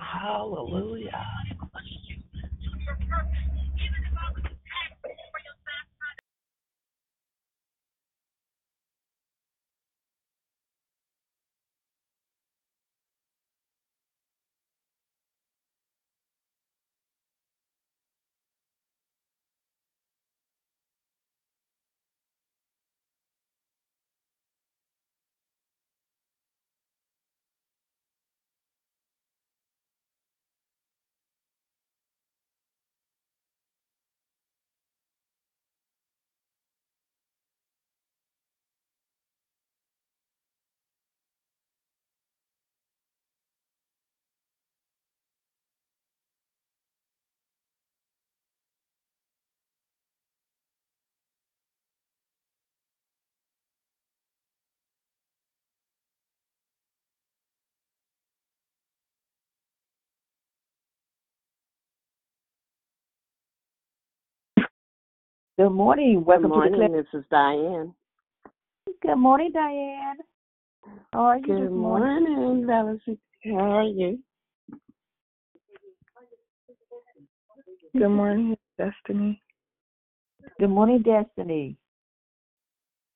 Hallelujah. Good morning. Good Welcome morning, to the this is Diane. Good morning, Diane. How are you Good morning? Valerie. How are you? Good morning, Destiny. Good morning, Destiny.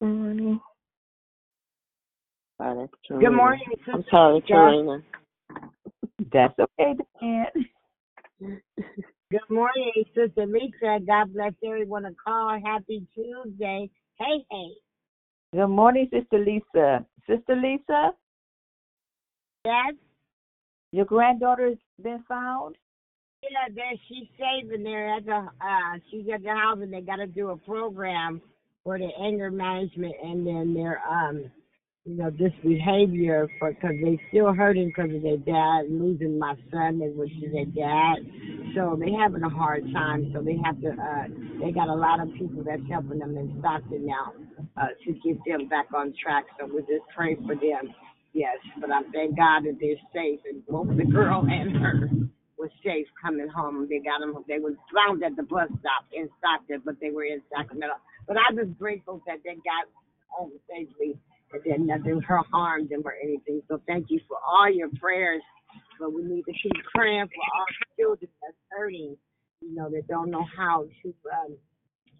Good morning. Oh, Good morning, I'm sorry, Jeff. That's okay, Diane. Good morning, Sister Lisa. God bless everyone on call. Happy Tuesday. Hey, hey. Good morning, Sister Lisa. Sister Lisa, Yes? your granddaughter's been found? Yeah, there she's saving there at the uh she's at the house and they gotta do a program for the anger management and then their um you know, this behavior for because they still hurting because of their dad losing my son, which is their dad. So they having a hard time. So they have to. uh They got a lot of people that's helping them in Stockton now uh to get them back on track. So we just pray for them. Yes, but I thank God that they're safe and both the girl and her was safe coming home. They got them. They were found at the bus stop in Stockton, but they were in Sacramento. But I was grateful that they got home safely and then nothing her harmed them or anything. So thank you for all your prayers. But we need to keep praying for all the children that's hurting, you know, that don't know how to. Um,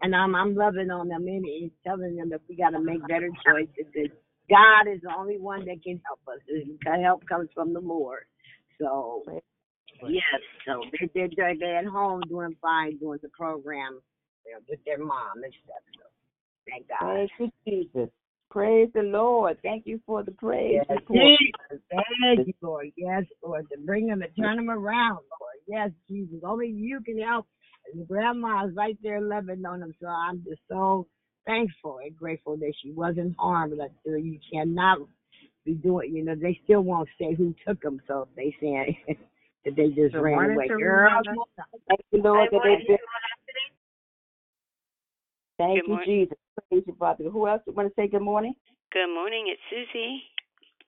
and I'm I'm loving on them and telling them that we got to make better choices. That God is the only one that can help us. The help comes from the Lord. So yes, so they they they they're at home doing fine, doing the program, you know, with their mom and stuff. So thank God. Praise you, Jesus. Praise the Lord. Thank you for the praise Yes, report. Jesus. Thank you, Lord. Yes, Lord. To bring them and turn them around, Lord. Yes, Jesus. Only you can help. And the grandma's right there loving on them. So I'm just so thankful and grateful that she wasn't harmed. But still, you cannot be doing, you know, they still won't say who took them. So they saying that they just Good ran away. Serena. Girl, Thank you, Lord, that they've been. Thank Good you, morning. Jesus. Praise you, Father. Who else want to say good morning? Good morning, it's Susie.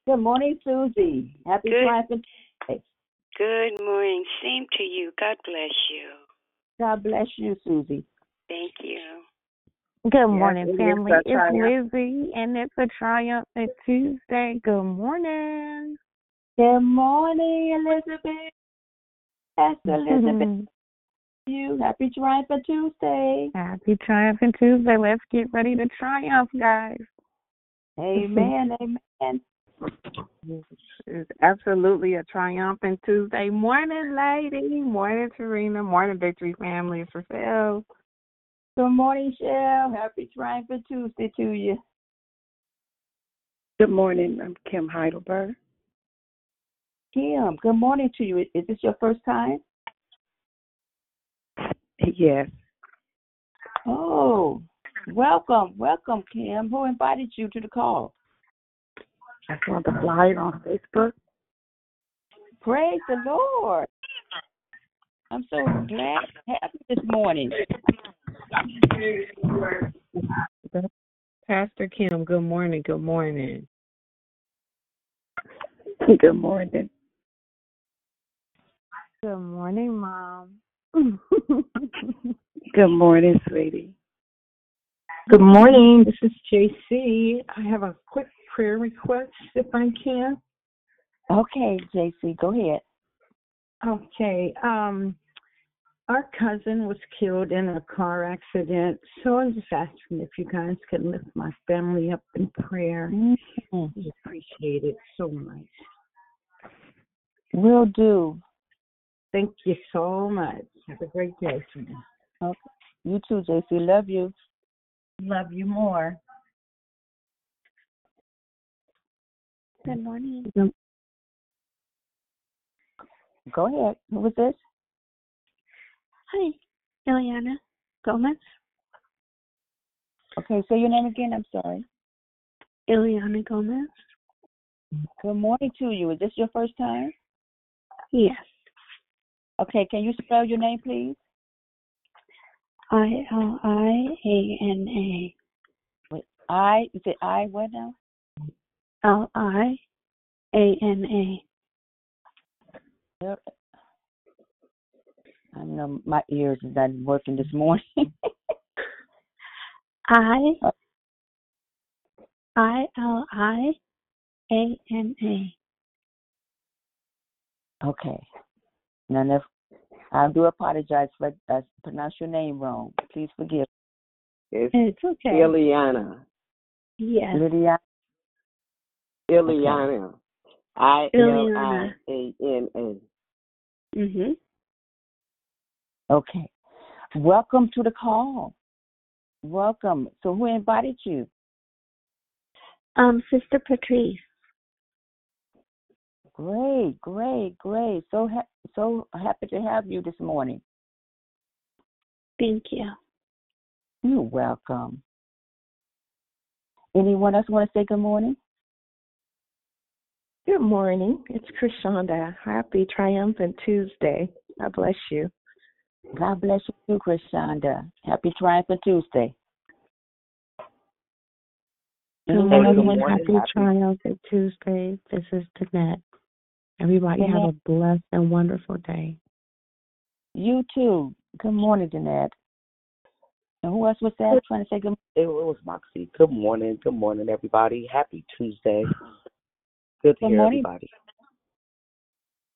Good morning, Susie. Happy Good. triumphant Tuesday. Good morning. Same to you. God bless you. God bless you, Susie. Thank you. Good morning, it is family. It's triumph. Lizzie, and it's a triumphant Tuesday. Good morning. Good morning, Elizabeth. Pastor Elizabeth, you. Happy triumphant Tuesday. Happy triumphant Tuesday. Let's get ready to triumph, guys. Amen. Amen. It's absolutely a triumphant Tuesday. Morning, lady. Morning, Tarina. Morning, Victory Family. It's Rochelle. Good morning, Shell. Happy triumphant Tuesday to you. Good morning. I'm Kim Heidelberg. Kim, good morning to you. Is this your first time? Yes. Oh, welcome. Welcome, Kim. Who invited you to the call? I saw the flyer on Facebook. Praise the Lord. I'm so glad to have you this morning. Pastor Kim, good morning. Good morning. Good morning. Good morning, Mom. Good morning, sweetie. Good morning. This is JC. I have a quick prayer request, if I can. Okay, JC, go ahead. Okay. Um, our cousin was killed in a car accident, so I'm just asking if you guys can lift my family up in prayer. Mhm. We appreciate it so much. Will do. Thank you so much. Have a great day, Serena. You too, JC. Love you. Love you more. Good morning. Go ahead. Who was this? Hi, Ileana Gomez. Okay, say your name again. I'm sorry. Ileana Gomez. Good morning to you. Is this your first time? Yes. Okay, can you spell your name, please? I L I A N A. Wait, I, you said I, what now? L I A N A. I know my ears is not working this morning. I uh. I L I A N A. okay. Now, if I do apologize for I pronounced your name wrong. Please forgive. It's It's okay. Ileana. Yes. Lydia. Ileana. I L I A N A. Mhm. Okay. Welcome to the call. Welcome. So, who invited you? Um, Sister Patrice. Great, great, great. So, ha- so happy to have you this morning. Thank you. You're welcome. Anyone else want to say good morning? Good morning. It's Krishanda. Happy triumphant Tuesday. God bless you. God bless you too, Krishanda. Happy Triumphant Tuesday. Good Anyone good morning. Happy Happy- Triumphant Tuesday. This is Danette. Everybody have a blessed and wonderful day. You too. Good morning, Danette. And who else was that trying to say good morning? It was Moxie. Good morning. Good morning, everybody. Happy Tuesday. Good to Good hear morning. everybody.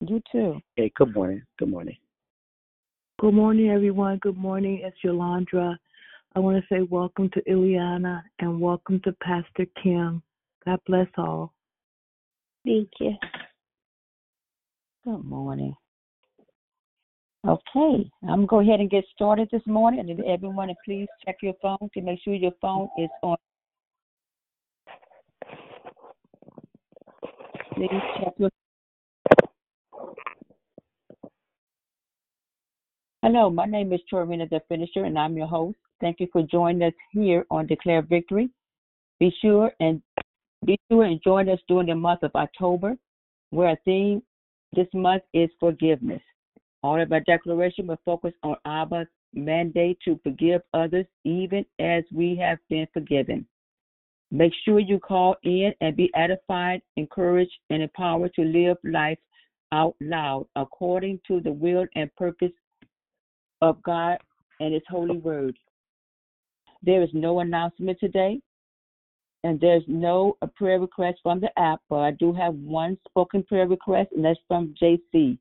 You too. Hey, good morning. Good morning. Good morning, everyone. Good morning. It's Yolandra. I want to say welcome to Ileana and welcome to Pastor Kim. God bless all. Thank you. Good morning. Okay, I'm going to go ahead and get started this morning. And everyone, please check your phone to make sure your phone is on. Please check your. Hello, my name is Torina the Finisher, and I'm your host. Thank you for joining us here on Declare Victory. Be sure and be sure and join us during the month of October, where our theme this month is forgiveness. All of our declaration will focus on Abba's mandate to forgive others even as we have been forgiven. Make sure you call in and be edified, encouraged, and empowered to live life out loud according to the will and purpose of God and His holy word. There is no announcement today, and there's no a prayer request from the app, but I do have one spoken prayer request, and that's from JC.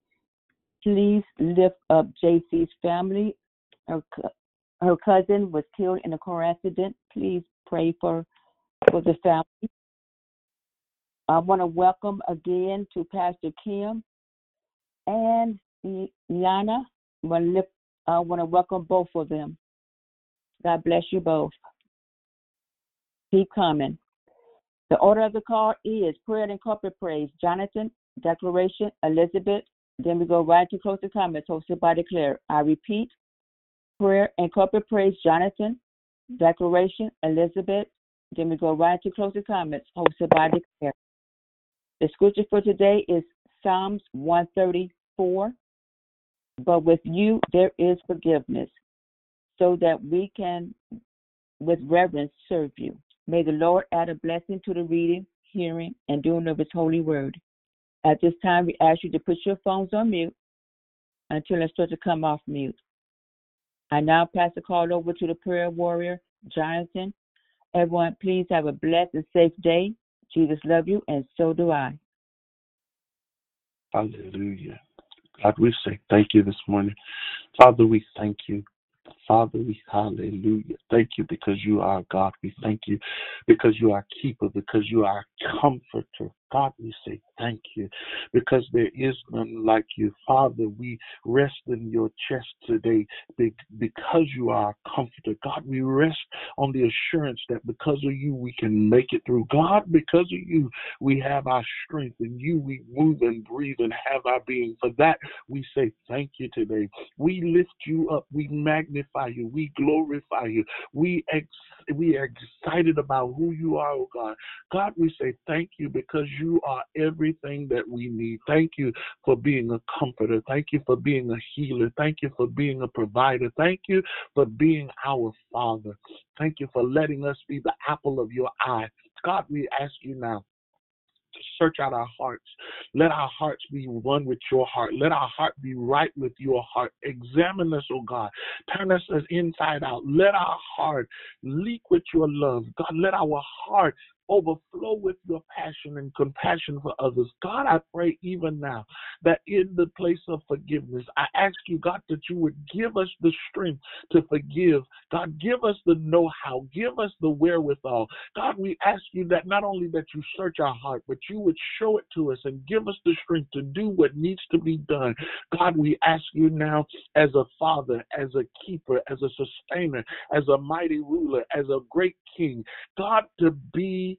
Please lift up JC's family. Her, her cousin was killed in a car accident. Please pray for for the family. I want to welcome again to Pastor Kim and Yana. I want to welcome both of them. God bless you both. Keep coming. The order of the call is prayer and corporate praise. Jonathan, declaration, Elizabeth. Then we go right to closing comments hosted by Declare. I repeat, prayer and corporate praise. Jonathan, declaration, Elizabeth. Then we go right to closing comments hosted by Declare. The scripture for today is Psalms 134 but with you there is forgiveness, so that we can, with reverence, serve you. May the Lord add a blessing to the reading, hearing, and doing of His holy word. At this time, we ask you to put your phones on mute until it's start to come off mute. I now pass the call over to the prayer warrior, Jonathan. Everyone, please have a blessed and safe day. Jesus love you, and so do I. Hallelujah. God, we say thank you this morning. Father, we thank you. Father, we hallelujah. Thank you because you are God. We thank you because you are keeper, because you are comforter. God, we say thank you because there is none like you. Father, we rest in your chest today because you are comforter. God, we rest on the assurance that because of you we can make it through. God, because of you we have our strength. and you we move and breathe and have our being. For that we say thank you today. We lift you up. We magnify you. We glorify you. We ex- we are excited about who you are, oh God. God, we say thank you because you are everything that we need. Thank you for being a comforter. Thank you for being a healer. Thank you for being a provider. Thank you for being our Father. Thank you for letting us be the apple of your eye. God, we ask you now search out our hearts. Let our hearts be one with your heart. Let our heart be right with your heart. Examine us, oh God. Turn us inside out. Let our heart leak with your love. God, let our heart overflow with your passion and compassion for others. God, I pray even now that in the place of forgiveness, I ask you, God, that you would give us the strength to forgive. God, give us the know how, give us the wherewithal. God, we ask you that not only that you search our heart, but you would show it to us and give us the strength to do what needs to be done. God, we ask you now as a father, as a keeper, as a sustainer, as a mighty ruler, as a great king, God, to be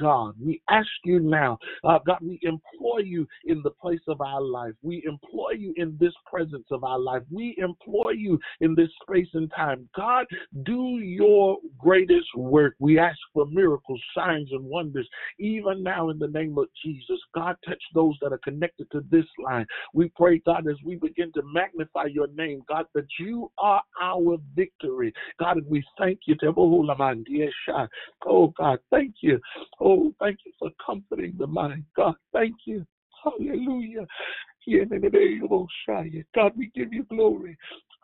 God. We ask you now, uh, God, we employ you in the place of our life. We employ you in this presence of our life. We employ you in this space and time. God, do your greatest work. We ask for miracles, signs, and wonders, even now in the name of Jesus. God, touch those that are connected to this line. We pray, God, as we begin to magnify your name, God, that you are our victory. God, and we thank you. Oh, God, thank you Oh, thank you for comforting the mind. God, thank you. Hallelujah. God, we give you glory.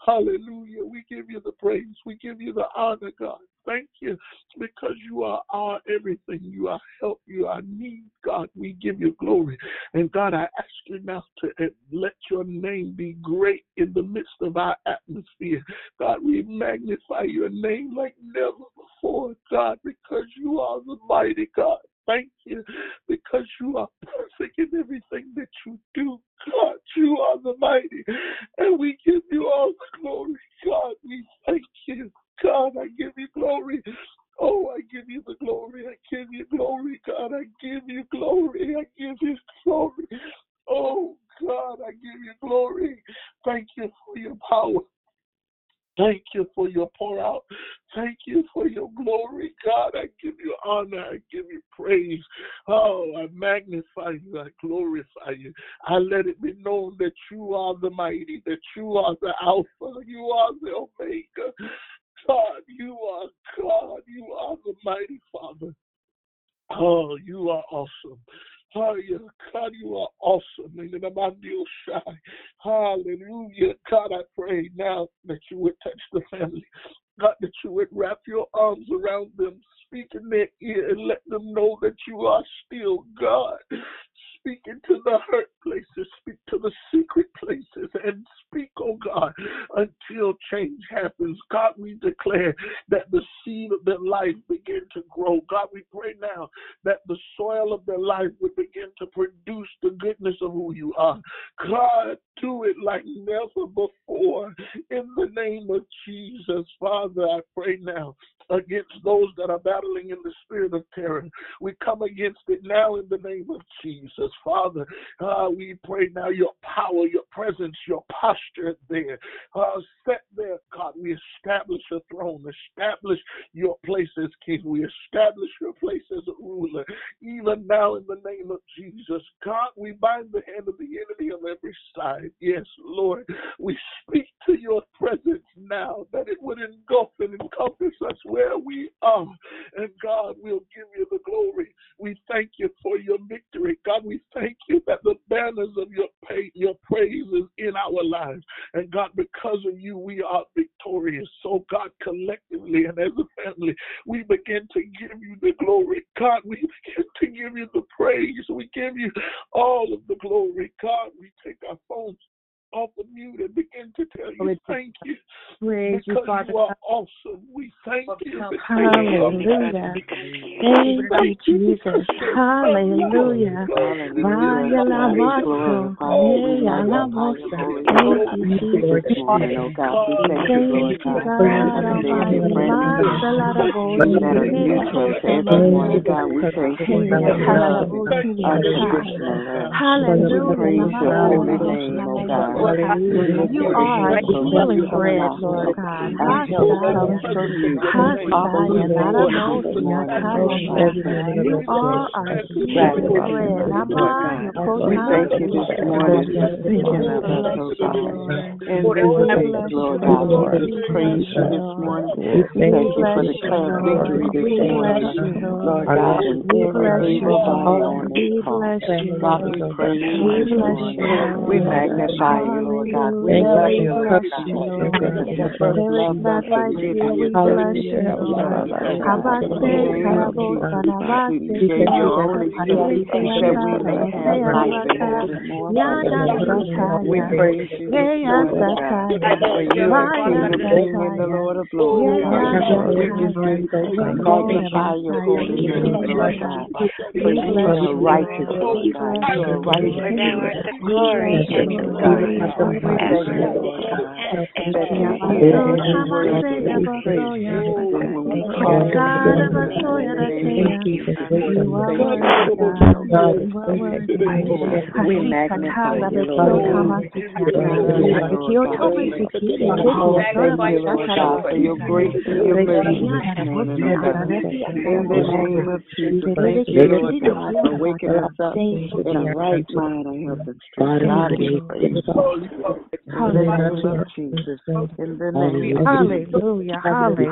Hallelujah. We give you the praise. We give you the honor, God. Thank you because you are our everything. You are help. You are need, God. We give you glory. And God, I ask you now to let your name be great in the midst of our atmosphere. God, we magnify your name like never before, God, because you are the mighty God. Thank you because you are perfect in everything that you do. God, you are the mighty. And we give you all the glory. God, we thank you. God, I give you glory. Oh, I give you the glory. I give you glory, God. I give you glory. I give you glory. Oh, God, I give you glory. Thank you for your power. Thank you for your pour out. Thank you for your glory, God. I give you honor. I give you praise. Oh, I magnify you. I glorify you. I let it be known that you are the mighty, that you are the Alpha, you are the Omega. God, you are God. You are the mighty Father. Oh, you are awesome. Hallelujah. God, you are awesome. And I'm I'm El Shaddai. Hallelujah. God, I pray now that you would touch the family. God, that you would wrap your arms around them, speak in their ear, and let them know that you are still God. Speak into the hurt places, speak to the secret places, and speak, oh God, until change happens. God, we declare that the seed of their life begin to grow. God, we pray now that the soil of their life would begin to produce the goodness of who you are. God, do it like never before. In the name of Jesus, Father, I pray now against those that are battling in the spirit of terror. We come against it now in the name of Jesus. Father, uh, we pray now your power, your presence, your posture there. Uh, set there, God. We establish a throne, establish your place as king. We establish your place as a ruler. Even now in the name of Jesus, God, we bind the hand of the enemy on every side. Yes, Lord, we speak to your presence now that it would engulf and encompass us where we are. And God we'll give you the glory. We thank you for your victory. God, we thank you that the banners of your pay, your praise is in our lives. And God, because of you, we are victorious. So God, collectively and as a family, we begin to give you the glory. God, we begin to give you the praise. We give you all of the glory. God, we take our phones off of mute and begin to tell you Glory to thank you Praise you, because Father you are God. awesome. We thank you. Hallelujah. Thank you, Jesus. Hallelujah. Vaya la macho. Ella la moza. Thank you, Jesus. this morning, oh God. We thank you, Lord Thank you, God. God. Brandon, David, Brandon, Maza la la that are neutral to everyone, God. We thank you for your love, unconditional love. We Hallelujah. Praise your holy name, oh God. We lift You your are our people healing up from bread, our Lord help. God. Our help comes from you. Father, we Hasaya, thank you this Naramosi, morning, Lord God. Ataya. You are our healing Sacrifice bread. us, Lord Amaya, God. We thank you this morning for thinking of us, oh God. In this day, Lord God, Lord, we praise you this morning. We thank you for declaring victory this morning, Lord God, and every evil body on this call. God, we praise you this morning. We magnify you, Lord God. We love you, Lord God. Because you first loved us and gave you yourself to save us, Lord. God. In the name of Jesus, you gave your only son that we may have life and have it more abundantly. We praise you. This morning, God. For you. are King of kings and the Lord of lords, Father God. We just magnify your holy name, Lord. God. For you are righteous, Lord. God. You are righteous. Glory to you, God. We thank you, Lord God, that you hear every word that we pray. And when we call to you in the name of Lord, thank you. We magnify you, Lord God. We love you, Lord God. Thank you, Lord God, for your grace and your mercy this morning, oh God. In the name of Jesus, thank you, Lord God, for waking us up in a right mind and help us strength. God, we praise you. In the name of Jesus. In the name of Hallelujah.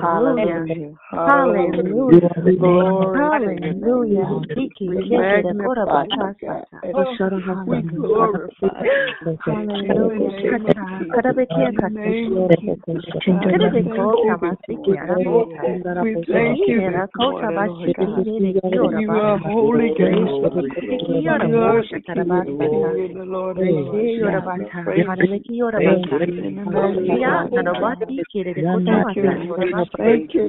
Hallelujah. Hallelujah. Hallelujah. Glory to your. Hallelujah. Tiki We kere de kora magnify you, batasa. God. Oh, we glorify you. Hallelujah. In the name Kata. of Kada be kia Jesus. In kata. the name of Jesus. God, Kada be we thank you kama this siki ara morning. bota. We thank you Kera this kota morning, ba Lord shiki God. de de kiora You ba. are holy God. You are the kada King ba of kings sata. and the Lord of Reke lords. yora God, we bata. praise Kada be you. kiora bata. And magnify Ya you, nado ba God. tiki de de kota Thank you, sa. Lord. Thank you,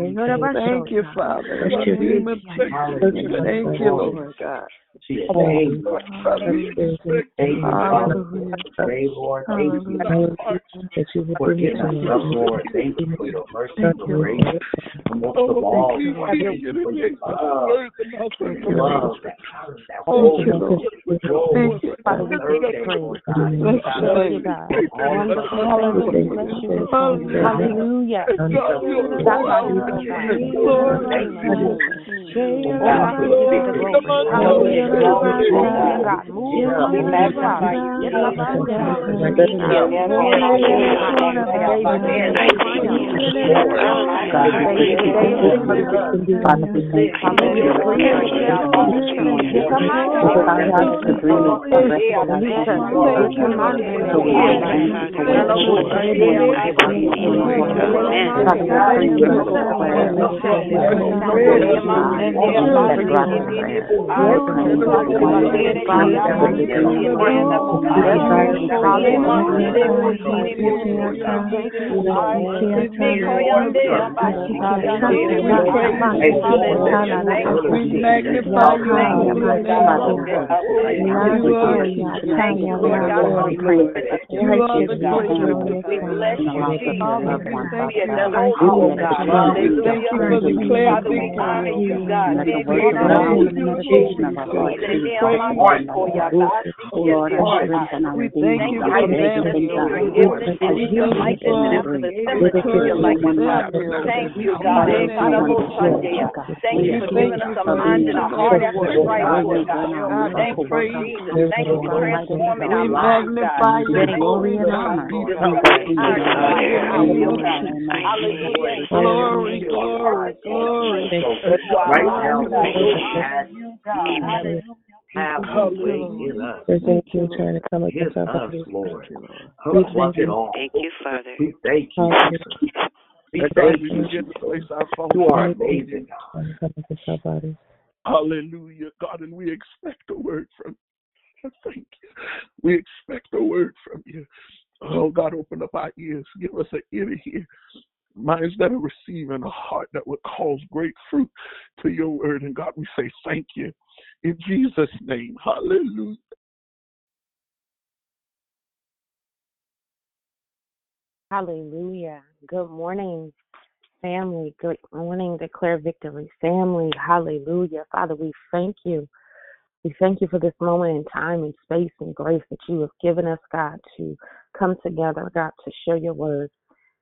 Lord. Kere yora ba Thank you. Father. In the name of Jesus. Thank you, Lord God. Thank you, Lord. Thank you that you would bring it to Lord. Thank you for your mercy and grace. Most of all, Lord, hear thank you you for your love. Thank Your love that covers, that Thank you, Lord. Thank you, Father, we give you praise. Bless Thank you. God. Hallelujah. Savior, we bless you this morning. Hallelujah. Hallelujah. God, you're God, by worthy. you, God. In the Glory name to of your Jesus. name. We give you the glory. Hallelujah. Yeah, God, move on your behalf. Yes, I bind that. God, move on your behalf. David, we give you triumph. Today is the day of victory. Hallelujah. Decree and declare victory. You come on, You come on, We magnify your holy name. You are Thank you, Lord God, for the You are the great Father, we thank you. God. Thank you for declaring victory. Honor you, God. God. Thank you, Meditation Jesus. of our heart. We praise Lord, I strengthen our We being. thank you for Samuel. We thank you for encouraging Samuel. Thank you, God. Thank We thank you for mind and a heart right, Lord God. God, we praise you. Thank you for transforming We magnify your Getting glory holy and honor. name. Hallelujah. Glory, glory, glory. Right now, have your way in us. Thank you, trying to come against our us, Lord. Help us it. Thank you, Father. We thank you. We thank you. begin to place our You are amazing, God. on coming against our bodies. Hallelujah, God, and we expect a word from I thank you. We expect a word from you. Oh God, open up our ears. Give us an ear to hear. Minds that are receiving, a heart that would cause great fruit to your word. And God, we say thank you. In Jesus' name. Hallelujah. Hallelujah. Good morning, family. Good morning, Declare Victory family. Hallelujah. Father, we thank you. We thank you for this moment in time and space and grace that you have given us, God, to come together, God, to share your word.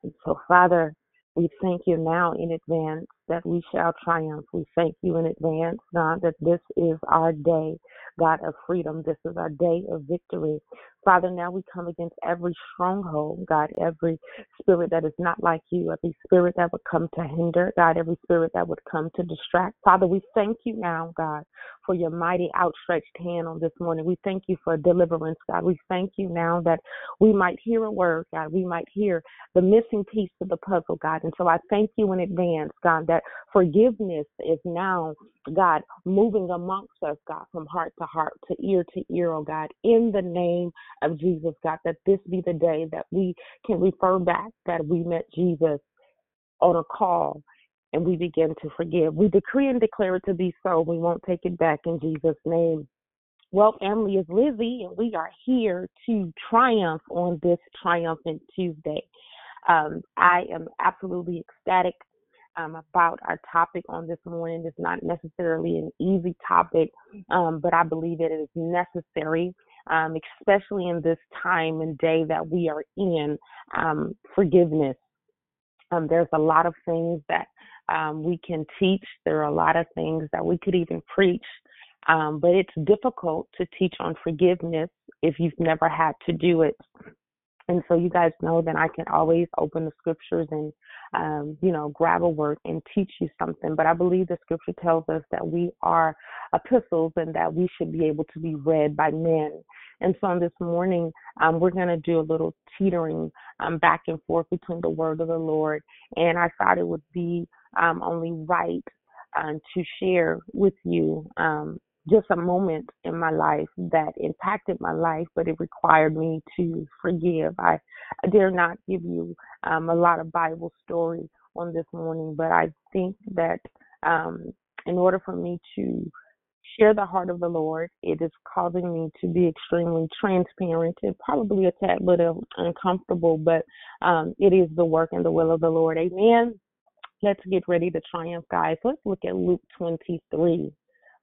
And so, Father, we thank you now in advance that we shall triumph. We thank you in advance, God, that this is our day, God, of freedom. This is our day of victory. Father, now we come against every stronghold, God, every spirit that is not like you, every spirit that would come to hinder, God, every spirit that would come to distract. Father, we thank you now, God, for your mighty outstretched hand on this morning. We thank you for deliverance, God. We thank you now that we might hear a word, God. We might hear the missing piece of the puzzle, God. And so I thank you in advance, God, that forgiveness is now, God, moving amongst us, God, from heart to heart, to ear to ear, oh God, in the name of Jesus, God, that this be the day that we can refer back that we met Jesus on a call and we begin to forgive. We decree and declare it to be so. We won't take it back in Jesus' name. Well, family is Lizzie, and we are here to triumph on this triumphant Tuesday. Um, I am absolutely ecstatic um, about our topic on this morning. It's not necessarily an easy topic, um, but I believe it is necessary, um, especially in this time and day that we are in. Um, forgiveness. Um, there's a lot of things that um, we can teach. There are a lot of things that we could even preach. Um, but it's difficult to teach on forgiveness if you've never had to do it. And so you guys know that I can always open the scriptures and, um, you know, grab a word and teach you something. But I believe the scripture tells us that we are epistles and that we should be able to be read by men. And so on this morning, um, we're going to do a little teetering um, back and forth between the word of the Lord. And I thought it would be um, only right um, to share with you um, just a moment in my life that impacted my life, but it required me to forgive. I, I dare not give you um, a lot of Bible story on this morning, but I think that um, in order for me to share the heart of the Lord, it is causing me to be extremely transparent and probably a tad bit of uncomfortable, but um, it is the work and the will of the Lord. Amen. Let's get ready to triumph, guys. Let's look at Luke 23.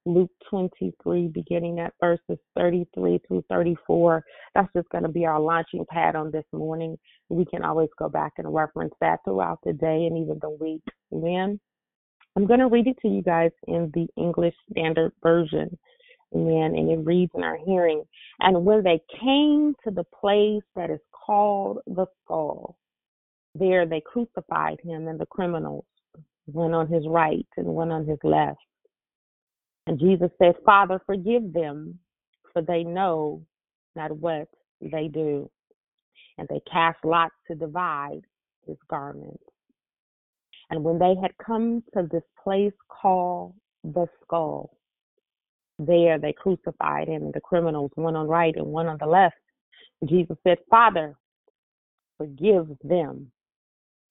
Luke 23, beginning at verses 33 through 34. That's just going to be our launching pad on this morning. We can always go back and reference that throughout the day and even the week. Amen. I'm going to read it to you guys in the English Standard Version. Amen. And it reads in our hearing. And when they came to the place that is called the skull, there they crucified him and the criminals, one on his right and one on his left. And Jesus said, Father, forgive them, for they know not what they do. And they cast lots to divide his garment. And when they had come to this place called the skull, there they crucified him the criminals, one on right and one on the left. Jesus said, Father, forgive them,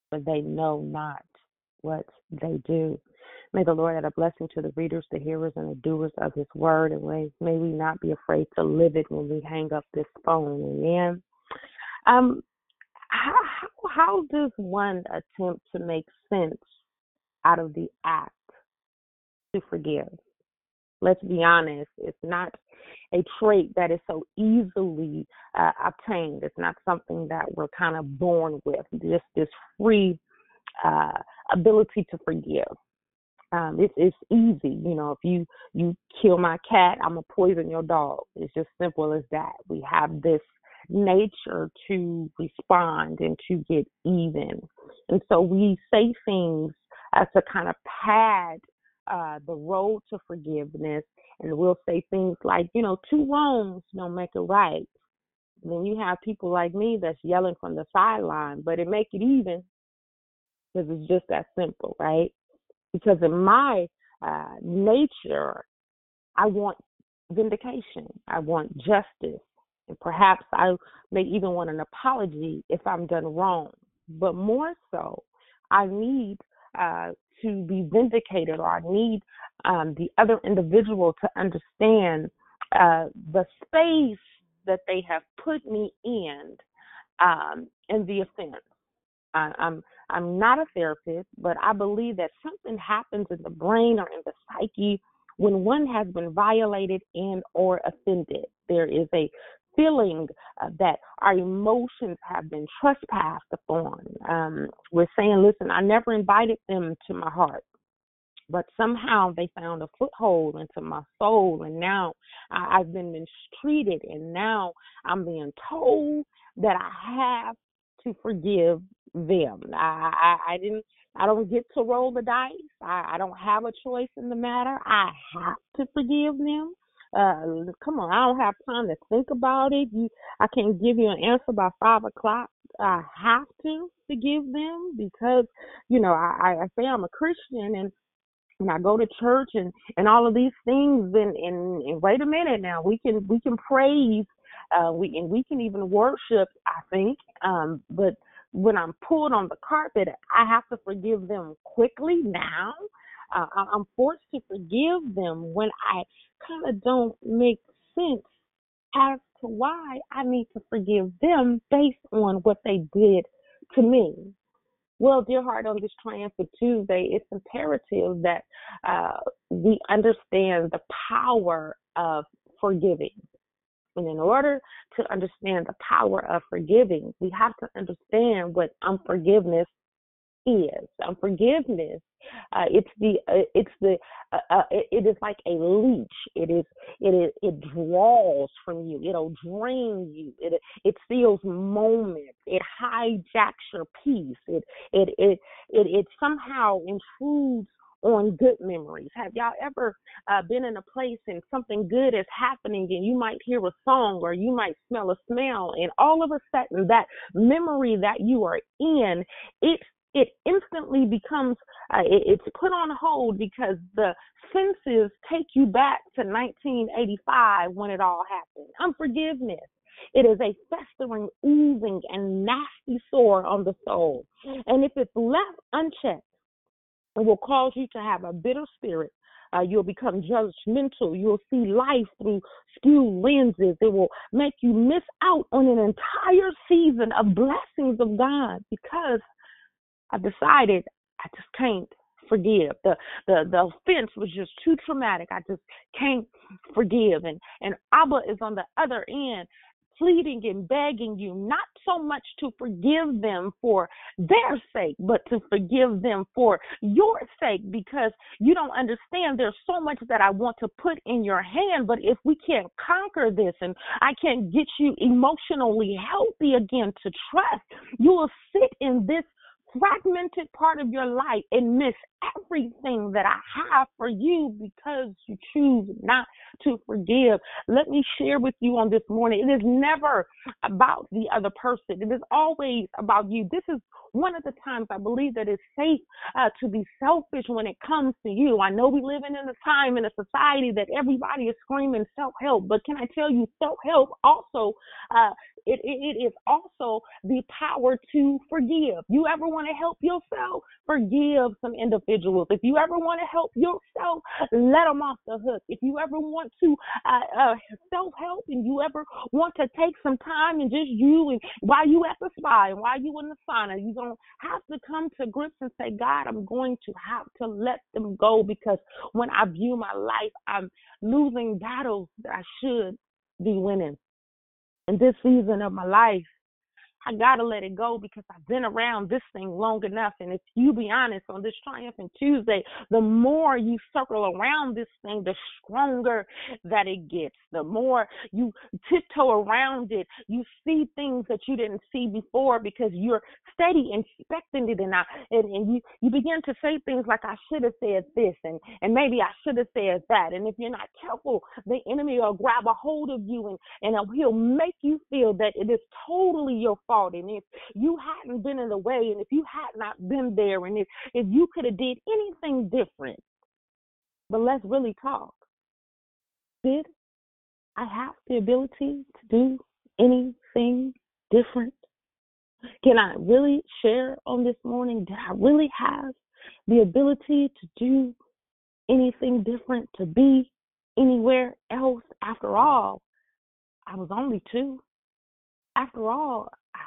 for they know not what they do. May the Lord add a blessing to the readers, the hearers, and the doers of his word. And may, we not be afraid to live it when we hang up this phone. Amen. Um, how, how, how does one attempt to make sense out of the act to forgive? Let's be honest, it's not a trait that is so easily uh, obtained. It's not something that we're kind of born with, just this free uh, ability to forgive. Um, it's it's easy, you know. If you you kill my cat, I'm gonna poison your dog. It's just simple as that. We have this nature to respond and to get even, and so we say things as to kind of pad uh, the road to forgiveness, and we'll say things like, you know, two wrongs don't make it right. then you have people like me that's yelling from the sideline, but it make it even because it's just that simple, right? Because in my uh, nature, I want vindication. I want justice. And perhaps I may even want an apology if I'm done wrong. But more so, I need uh, to be vindicated or I need um, the other individual to understand uh, the space that they have put me in um, in the offense. I, I'm I'm not a therapist, but I believe that something happens in the brain or in the psyche when one has been violated and or offended. There is a feeling uh, that our emotions have been trespassed upon. Um, we're saying, listen, I never invited them to my heart but somehow they found a foothold into my soul and now I, have been mistreated and now i'm being told that i have to forgive them. I i, I didn't i don't get to roll the dice. I, I don't have a choice in the matter. I have to forgive them. Uh come on i don't have time to think about it. You i can't give you an answer by five o'clock. I have to forgive them because you know i i say i'm a christian and and I go to church and and all of these things and and, and wait a minute now we can we can praise uh we and we can even worship I think. Um but when I'm pulled on the carpet I have to forgive them quickly now. Uh, I'm forced to forgive them when I kind of don't make sense as to why I need to forgive them based on what they did to me. Well, dear heart, on this Triumphant Tuesday, it's imperative that uh, we understand the power of forgiving. And in order to understand the power of forgiving, we have to understand what unforgiveness is. Unforgiveness, uh, it's the, uh, it's the, uh, uh, it, it is like a leech. It is, it is, it draws from you. It'll drain you. It, it steals moments. It hijacks your peace. It, it, it, it, it somehow intrudes on good memories. Have y'all ever uh, been in a place and something good is happening and you might hear a song or you might smell a smell and all of a sudden that memory that you are in, it it instantly becomes uh, it, it's put on hold because the senses take you back to 1985 when it all happened. Unforgiveness. It is a festering, oozing, and nasty sore on the soul. And if it's left unchecked, it will cause you to have a bitter spirit. Uh, you'll become judgmental. You'll see life through skewed lenses. It will make you miss out on an entire season of blessings of God because I decided I just can't forgive. The the the offense was just too traumatic. I just can't forgive. And and Abba is on the other end pleading and begging you not so much to forgive them for their sake, but to forgive them for your sake because you don't understand there's so much that I want to put in your hand. But if we can't conquer this and I can't get you emotionally healthy again to trust, you will sit in this fragmented part of your life and miss everything that I have for you because you choose not to forgive. Let me share with you on this morning. It is never about the other person. It is always about you. This is one of the times I believe that it's safe uh, to be selfish when it comes to you. I know we live in a time in a society that everybody is screaming self help, but can I tell you, self help also uh, it, it, it is also the power to forgive. You ever want to help yourself? Forgive some individuals. If you ever want to help yourself, let them off the hook. If you ever want to uh, uh, self help and you ever want to take some time and just you and while you at the spa and while you in the sauna, you're going to have to come to grips and say, God, I'm going to have to let them go because when I view my life, I'm losing battles that I should be winning in this season of my life. I gotta let it go because I've been around this thing long enough. And if you be honest, on this Triumphant Tuesday, the more you circle around this thing, the stronger that it gets. The more you tiptoe around it, you see things that you didn't see before because you're steady inspecting it, and I, and, and you you begin to say things like I should have said this, and and maybe I should have said that. And if you're not careful, the enemy will grab a hold of you, and and he'll make you feel that it is totally your fault fault and if you hadn't been in the way and if you had not been there and if, if you could have did anything different but let's really talk did I have the ability to do anything different? Can I really share on this morning? Did I really have the ability to do anything different, to be anywhere else? After all, I was only two. After all, I,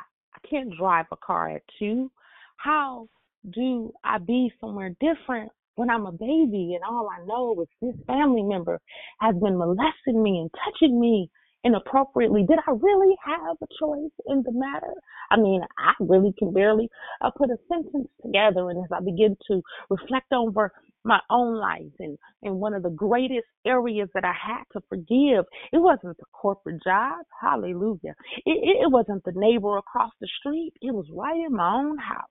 can't drive a car at two. How do I be somewhere different when I'm a baby and all I know is this family member has been molesting me and touching me inappropriately? Did I really have a choice in the matter? I mean, I really can barely uh, put a sentence together. And as I begin to reflect over my own life and, and one of the greatest areas that I had to forgive, it wasn't the corporate job. Hallelujah. It, it, it wasn't the neighbor across the street. It was right in my own house.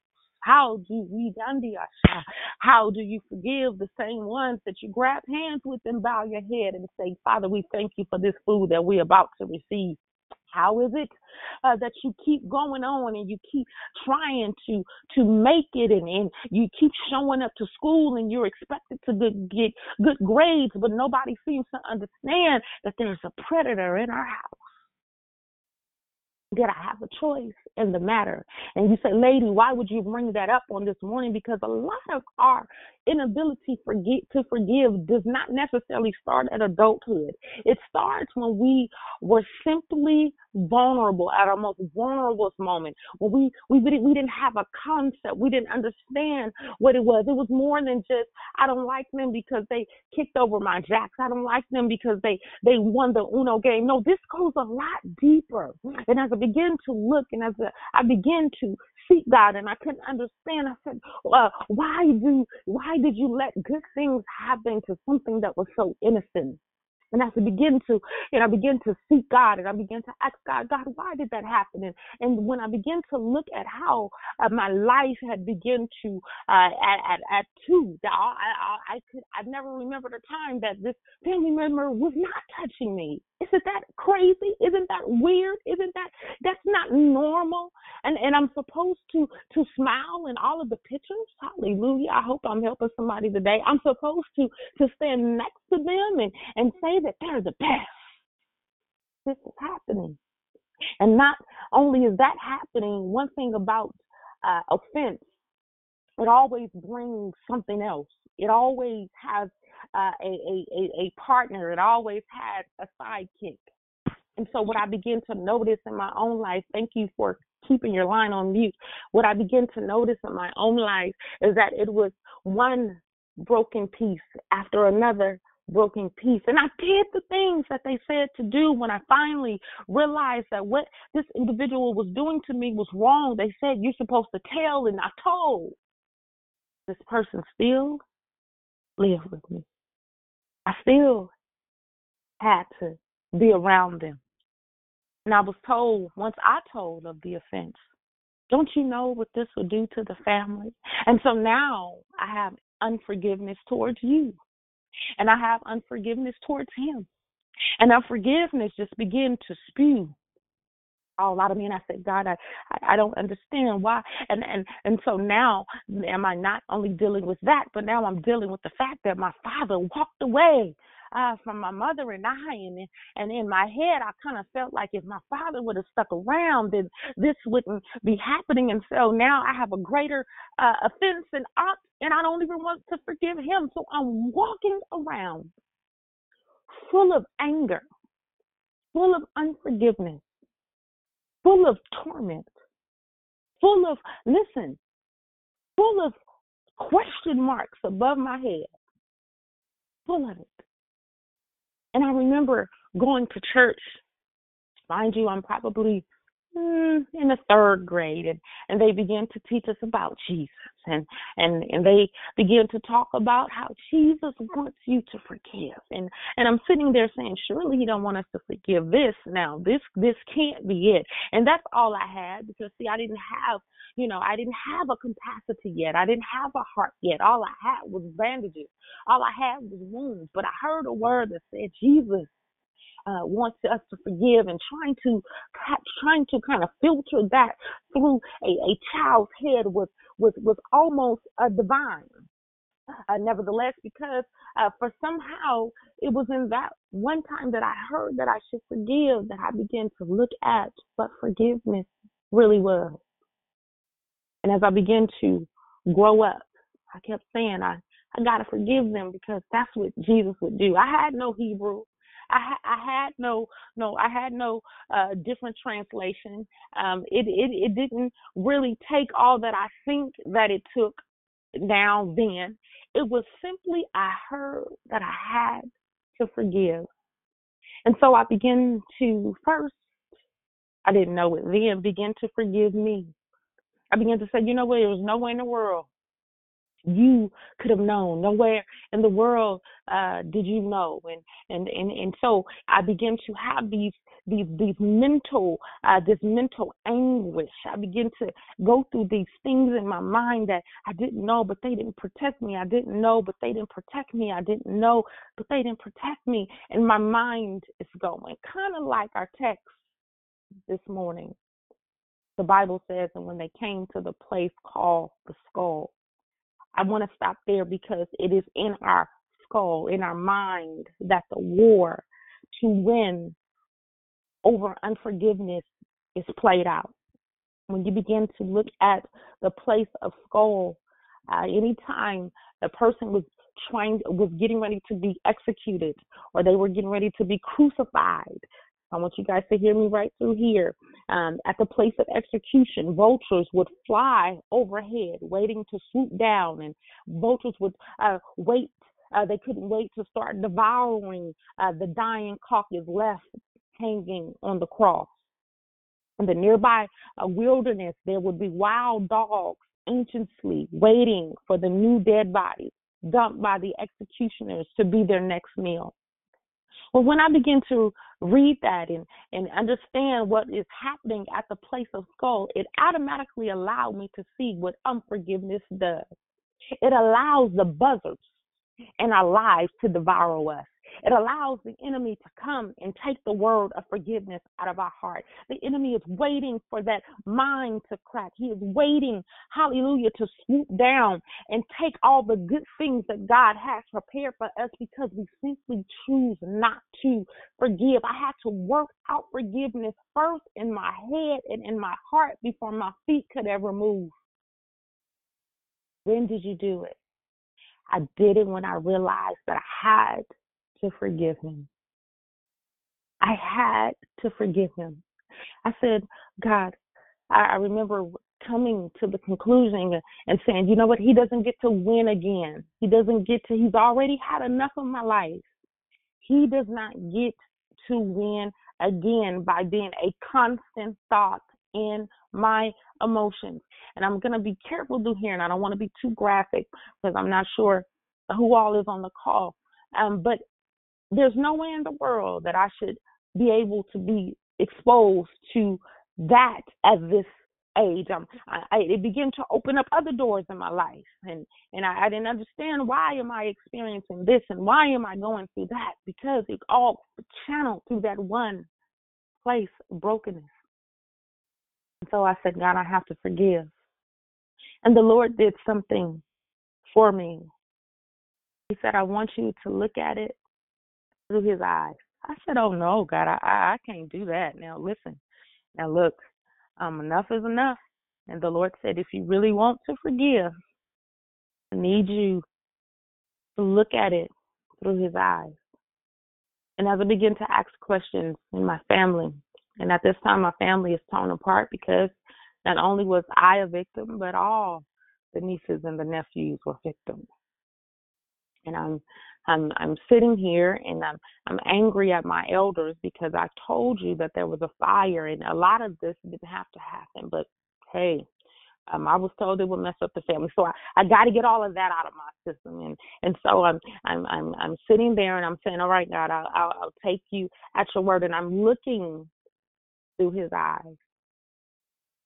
How do we dandiasha? How do you forgive the same ones that you grab hands with and bow your head and say, Father, we thank you for this food that we're about to receive. How is it uh, that you keep going on and you keep trying to to make it and, and you keep showing up to school and you're expected to good, get good grades, but nobody seems to understand that there's a predator in our house? Did I have a choice in the matter? And you say, lady, why would you bring that up on this morning? Because a lot of our inability forget, to forgive does not necessarily start at adulthood. It starts when we were simply vulnerable at our most vulnerable moment. When we, we, we didn't have a concept. We didn't understand what it was. It was more than just, I don't like them because they kicked over my jacks. I don't like them because they, they won the Uno game. No, this goes a lot deeper. And as I begin to look and as I begin to seek God and I couldn't understand, I said, why do, why did you let good things happen to something that was so innocent? And as I begin to, and I begin to seek God, and I begin to ask God, God, why did that happen? And, and when I begin to look at how uh, my life had begun to, uh, at, at, at two, I, I, I could, I never remembered a time that this family member was not touching me. Isn't that crazy? Isn't that weird? Isn't that, that's not normal? And, and I'm supposed to, to smile in all of the pictures. Hallelujah. I hope I'm helping somebody today. I'm supposed to, to stand next to them and, and say, that they're the best. This is happening. And not only is that happening, one thing about uh, offense, it always brings something else. It always has uh, a, a, a partner. It always has a sidekick. And so, what I begin to notice in my own life, thank you for keeping your line on mute. What I begin to notice in my own life is that it was one broken piece after another broken piece. And I did the things that they said to do when I finally realized that what this individual was doing to me was wrong. They said, You're supposed to tell, and I told. This person still lived with me. I still had to be around them. And I was told, once I told of the offense, don't you know what this will do to the family? And so now I have unforgiveness towards you and I have unforgiveness towards him. And unforgiveness just begin to spew all out of me and I said, God, I, I don't understand why and, and and so now am I not only dealing with that, but now I'm dealing with the fact that my father walked away uh, from my mother and I, and and in my head, I kind of felt like if my father would have stuck around, then this wouldn't be happening. And so now I have a greater uh, offense, and I and I don't even want to forgive him. So I'm walking around full of anger, full of unforgiveness, full of torment, full of listen, full of question marks above my head, full of it. And I remember going to church. Mind you, I'm probably mm, in the third grade, and and they began to teach us about Jesus, and and and they began to talk about how Jesus wants you to forgive, and and I'm sitting there saying, surely He don't want us to forgive this. Now this this can't be it, and that's all I had because see, I didn't have you know, I didn't have a capacity yet. I didn't have a heart yet. All I had was bandages. All I had was wounds. But I heard a word that said Jesus uh, wants us to forgive and trying to trying to kind of filter that through a, a child's head was was was almost a divine uh, nevertheless, because uh, for somehow it was in that one time that I heard that I should forgive that I began to look at what forgiveness really was. And as I began to grow up, I kept saying, I, I got to forgive them because that's what Jesus would do. I had no Hebrew. I, I had no no I had no uh, different translation. Um, it, it it didn't really take all that I think that it took now then. It was simply I heard that I had to forgive, and so I began to first. I didn't know it then. Begin to forgive me. I began to say, you know what? There was no way in the world you could have known. Nowhere in the world uh, did you know. And, and and and so I began to have these these these mental uh, this mental anguish. I began to go through these things in my mind that I didn't know, but they didn't protect me. I didn't know, but they didn't protect me. I didn't know, but they didn't protect me. And my mind is going kind of like our text this morning. The Bible says, and when they came to the place called the skull, I want to stop there because it is in our skull, in our mind, that the war to win over unforgiveness is played out. When you begin to look at the place of skull, uh, anytime the person was trying was getting ready to be executed or they were getting ready to be crucified I want you guys to hear me right through here. Um, at the place of execution, vultures would fly overhead, waiting to swoop down, and vultures would uh, wait. Uh, they couldn't wait to start devouring uh, the dying carcass left hanging on the cross. In the nearby uh, wilderness, there would be wild dogs anxiously waiting for the new dead bodies dumped by the executioners to be their next meal. Well, when I begin to read that and, and understand what is happening at the place of skull, it automatically allowed me to see what unforgiveness does. It allows the buzzards in our lives to devour us. It allows the enemy to come and take the word of forgiveness out of our heart. The enemy is waiting for that mind to crack. He is waiting, hallelujah, to swoop down and take all the good things that God has prepared for us because we simply choose not to forgive. I had to work out forgiveness first in my head and in my heart before my feet could ever move. When did you do it? I did it when I realized that I had to forgive him. I had to forgive him. I said, God, I, remember coming to the conclusion and saying, you know what, he doesn't get to win again. He doesn't get to, he's already had enough of my life. He does not get to win again by being a constant thought in my emotions. And I'm going to be careful through here, and I don't want to be too graphic because I'm not sure who all is on the call. Um, but there's no way in the world that I should be able to be exposed to that at this age. Um, I, it began to open up other doors in my life, and and I, I didn't understand why am I experiencing this and why am I going through that because it all channeled through that one place of brokenness. And so I said, God, I have to forgive. And the Lord did something for me. He said, I want you to look at it through his eyes. I said, Oh no, God, I, I, can't do that. Now listen. Now look, um, enough is enough. And the Lord said, If you really want to forgive, I need you to look at it through his eyes. And as I begin to ask questions in my family, and at this time my family is torn apart because not only was I a victim, but all the nieces and the nephews were victims. And I'm I'm I'm sitting here and I'm I'm angry at my elders because I told you that there was a fire and a lot of this didn't have to happen. But hey, um, I was told it would mess up the family, so I, I got to get all of that out of my system, and and so I'm I'm I'm I'm sitting there and I'm saying, all right, God, I'll, I'll, I'll take you at your word, and I'm looking through His eyes.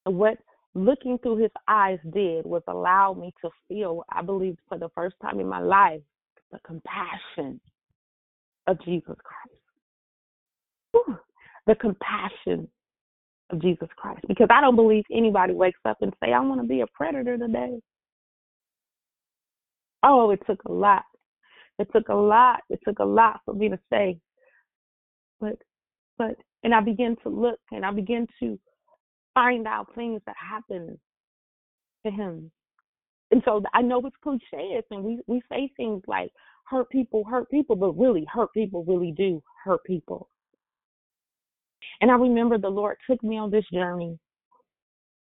What looking through His eyes did was allow me to feel, I believe, for the first time in my life, the compassion of Jesus Christ. Whew. The compassion of Jesus Christ. Because I don't believe anybody wakes up and say, I want to be a predator today. Oh, it took a lot. It took a lot. It took a lot for me to say. But, but, and I began to look and I began to find out things that happened to him. And so I know it's cliches and we, we say things like hurt people hurt people, but really hurt people really do hurt people. And I remember the Lord took me on this journey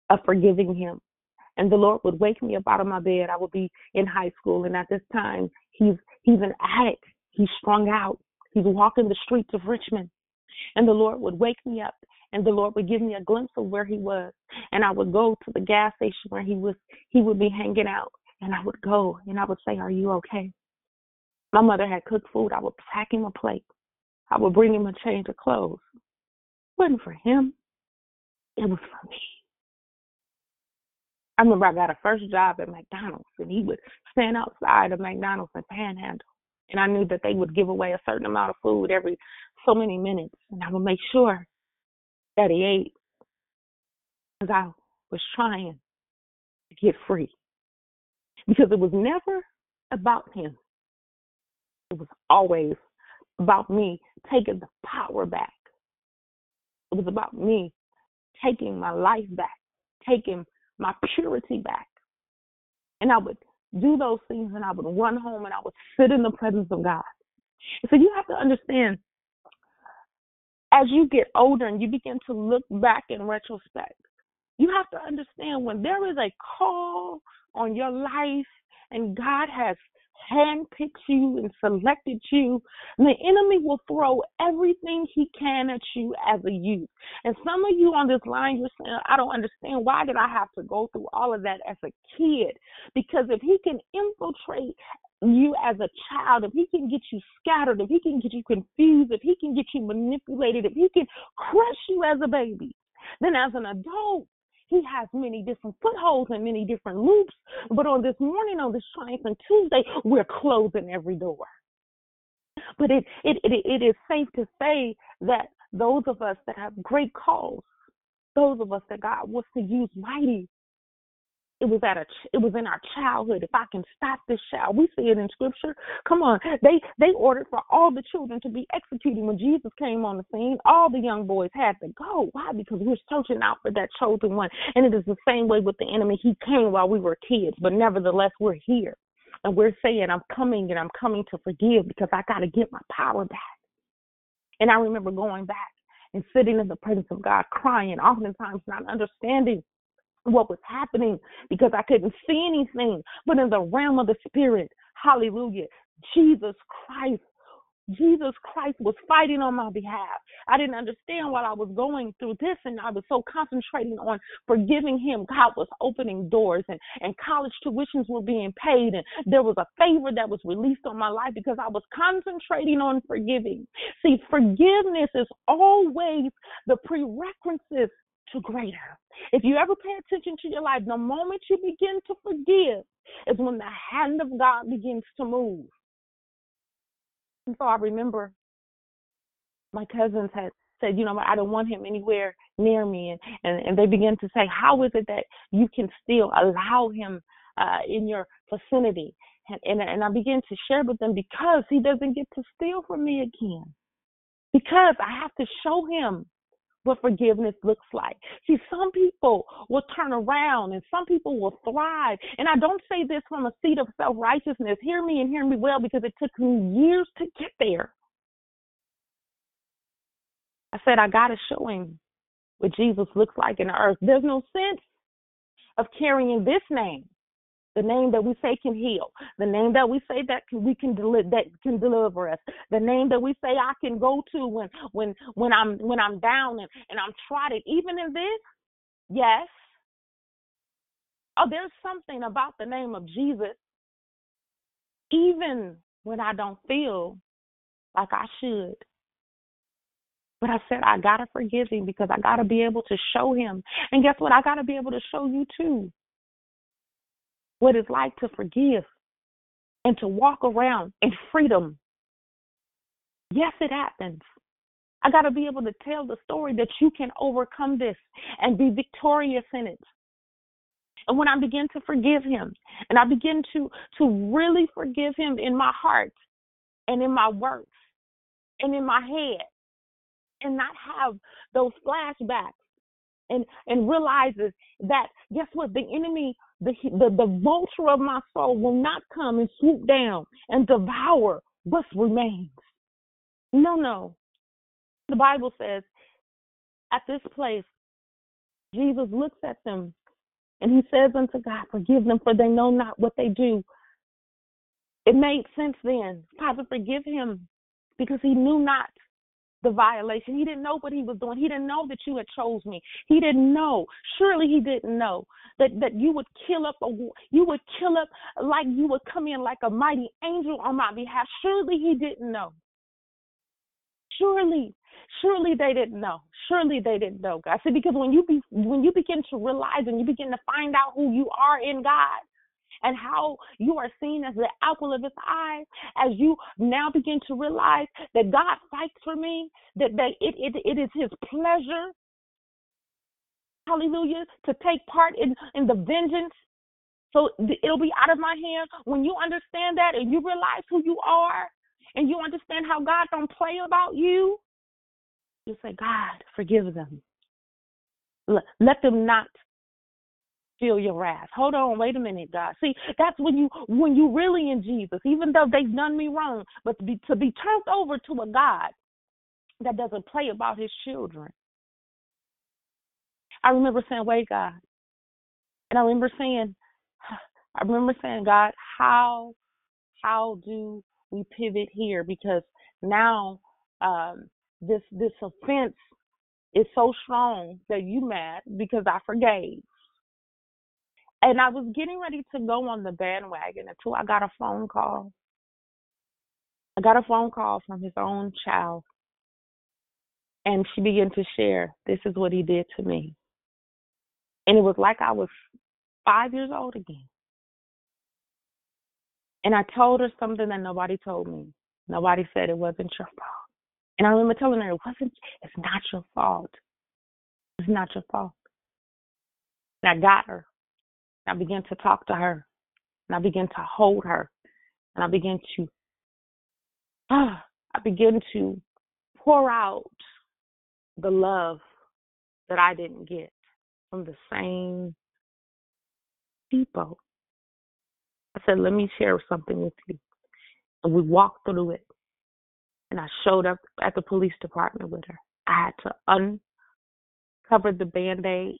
of forgiving him. And the Lord would wake me up out of my bed. I would be in high school, and at this time, he's he's an addict. He's strung out. He's walking the streets of Richmond. And the Lord would wake me up, and the Lord would give me a glimpse of where he was. And I would go to the gas station where he was. He would be hanging out, and I would go, and I would say, "Are you okay?" My mother had cooked food. I would pack him a plate. I would bring him a change of clothes. It wasn't for him. It was for me. I remember I got a first job at McDonald's, and he would stand outside of McDonald's and panhandle. And I knew that they would give away a certain amount of food every so many minutes, and I would make sure that he ate because I was trying to get free. Because it was never about him, it was always about me taking the power back. It was about me taking my life back, taking my purity back. And I would do those things and I would run home and I would sit in the presence of God. So you have to understand as you get older and you begin to look back in retrospect, you have to understand when there is a call on your life and God has handpicked you and selected you, the enemy will throw everything he can at you as a youth. And some of you on this line, you're saying, I don't understand. Why did I have to go through all of that as a kid? Because if he can infiltrate you as a child, if he can get you scattered, if he can get you confused, if he can get you manipulated, if he can crush you as a baby, then as an adult, he has many different footholds and many different loops. But on this morning, on this Triumphant Tuesday, we're closing every door. But it, it, it, it is safe to say that those of us that have great calls, those of us that God wants to use mighty, it was at a it was in our childhood. If I can stop this child, we see it in scripture. Come on, they they ordered for all the children to be executed when Jesus came on the scene. All the young boys had to go. Why? Because we're searching out for that chosen one. And it is the same way with the enemy. He came while we were kids, but nevertheless we're here, and we're saying, "I'm coming, and I'm coming to forgive because I got to get my power back." And I remember going back and sitting in the presence of God, crying, oftentimes not understanding what was happening because I couldn't see anything. But in the realm of the spirit, hallelujah, Jesus Christ, Jesus Christ was fighting on my behalf. I didn't understand what I was going through this, and I was so concentrating on forgiving him. God was opening doors, and, and college tuitions were being paid, and there was a favor that was released on my life because I was concentrating on forgiving. See, forgiveness is always the prerequisite to greater. If you ever pay attention to your life, the moment you begin to forgive is when the hand of God begins to move. And so I remember my cousins had said, you know, I don't want him anywhere near me. And, and, and they began to say, how is it that you can still allow him uh, in your vicinity? And, and, and I began to share with them because he doesn't get to steal from me again. Because I have to show him what forgiveness looks like. See, some people will turn around and some people will thrive. And I don't say this from a seat of self righteousness. Hear me and hear me well because it took me years to get there. I said, I got to show him what Jesus looks like in the earth. There's no sense of carrying this name the name that we say can heal, the name that we say that can, we can deli- that can deliver us, the name that we say I can go to when when when I'm when I'm down and, and I'm trodden. Even in this, yes. Oh, there's something about the name of Jesus. Even when I don't feel like I should. But I said, I got to forgive him because I got to be able to show him. And guess what? I got to be able to show you too what it's like to forgive and to walk around in freedom. Yes, it happens. I got to be able to tell the story that you can overcome this and be victorious in it. And when I begin to forgive him and I begin to to really forgive him in my heart and in my works and in my head and not have those flashbacks and and realizes that guess what the enemy the the, the vulture of my soul will not come and swoop down and devour what remains. No no. The bible says at this place jesus looks at them and he says unto god forgive them for they know not what they do. It made sense then. Father forgive him because he knew not the violation. He didn't know what he was doing. He didn't know that you had chose me. He didn't know. Surely he didn't know that that you would kill up a you would kill up like you would come in like a mighty angel on my behalf. Surely he didn't know. Surely, surely they didn't know. Surely they didn't know, God. See, because when you be when you begin to realize and you begin to find out who you are in God, and how you are seen as the apple of his eye, as you now begin to realize that God fights for me, that, that it, it, it is his pleasure, hallelujah, to take part in, in the vengeance. So it'll be out of my hand. When you understand that and you realize who you are and you understand how God don't play about you, you say, God, forgive them. Let them not feel your wrath. Hold on, wait a minute, God. See, that's when you when you really in Jesus, even though they've done me wrong, but to be to be turned over to a God that doesn't play about his children. I remember saying, wait, God. And I remember saying, I remember saying, God, how how do we pivot here? Because now um, this this offense is so strong that you mad because I forgave. And I was getting ready to go on the bandwagon until I got a phone call. I got a phone call from his own child. And she began to share, this is what he did to me. And it was like I was five years old again. And I told her something that nobody told me. Nobody said it wasn't your fault. And I remember telling her it wasn't it's not your fault. It's not your fault. And I got her. I began to talk to her. And I began to hold her. And I began to ah, I began to pour out the love that I didn't get from the same people. I said, let me share something with you. And we walked through it. And I showed up at the police department with her. I had to uncover the band aids.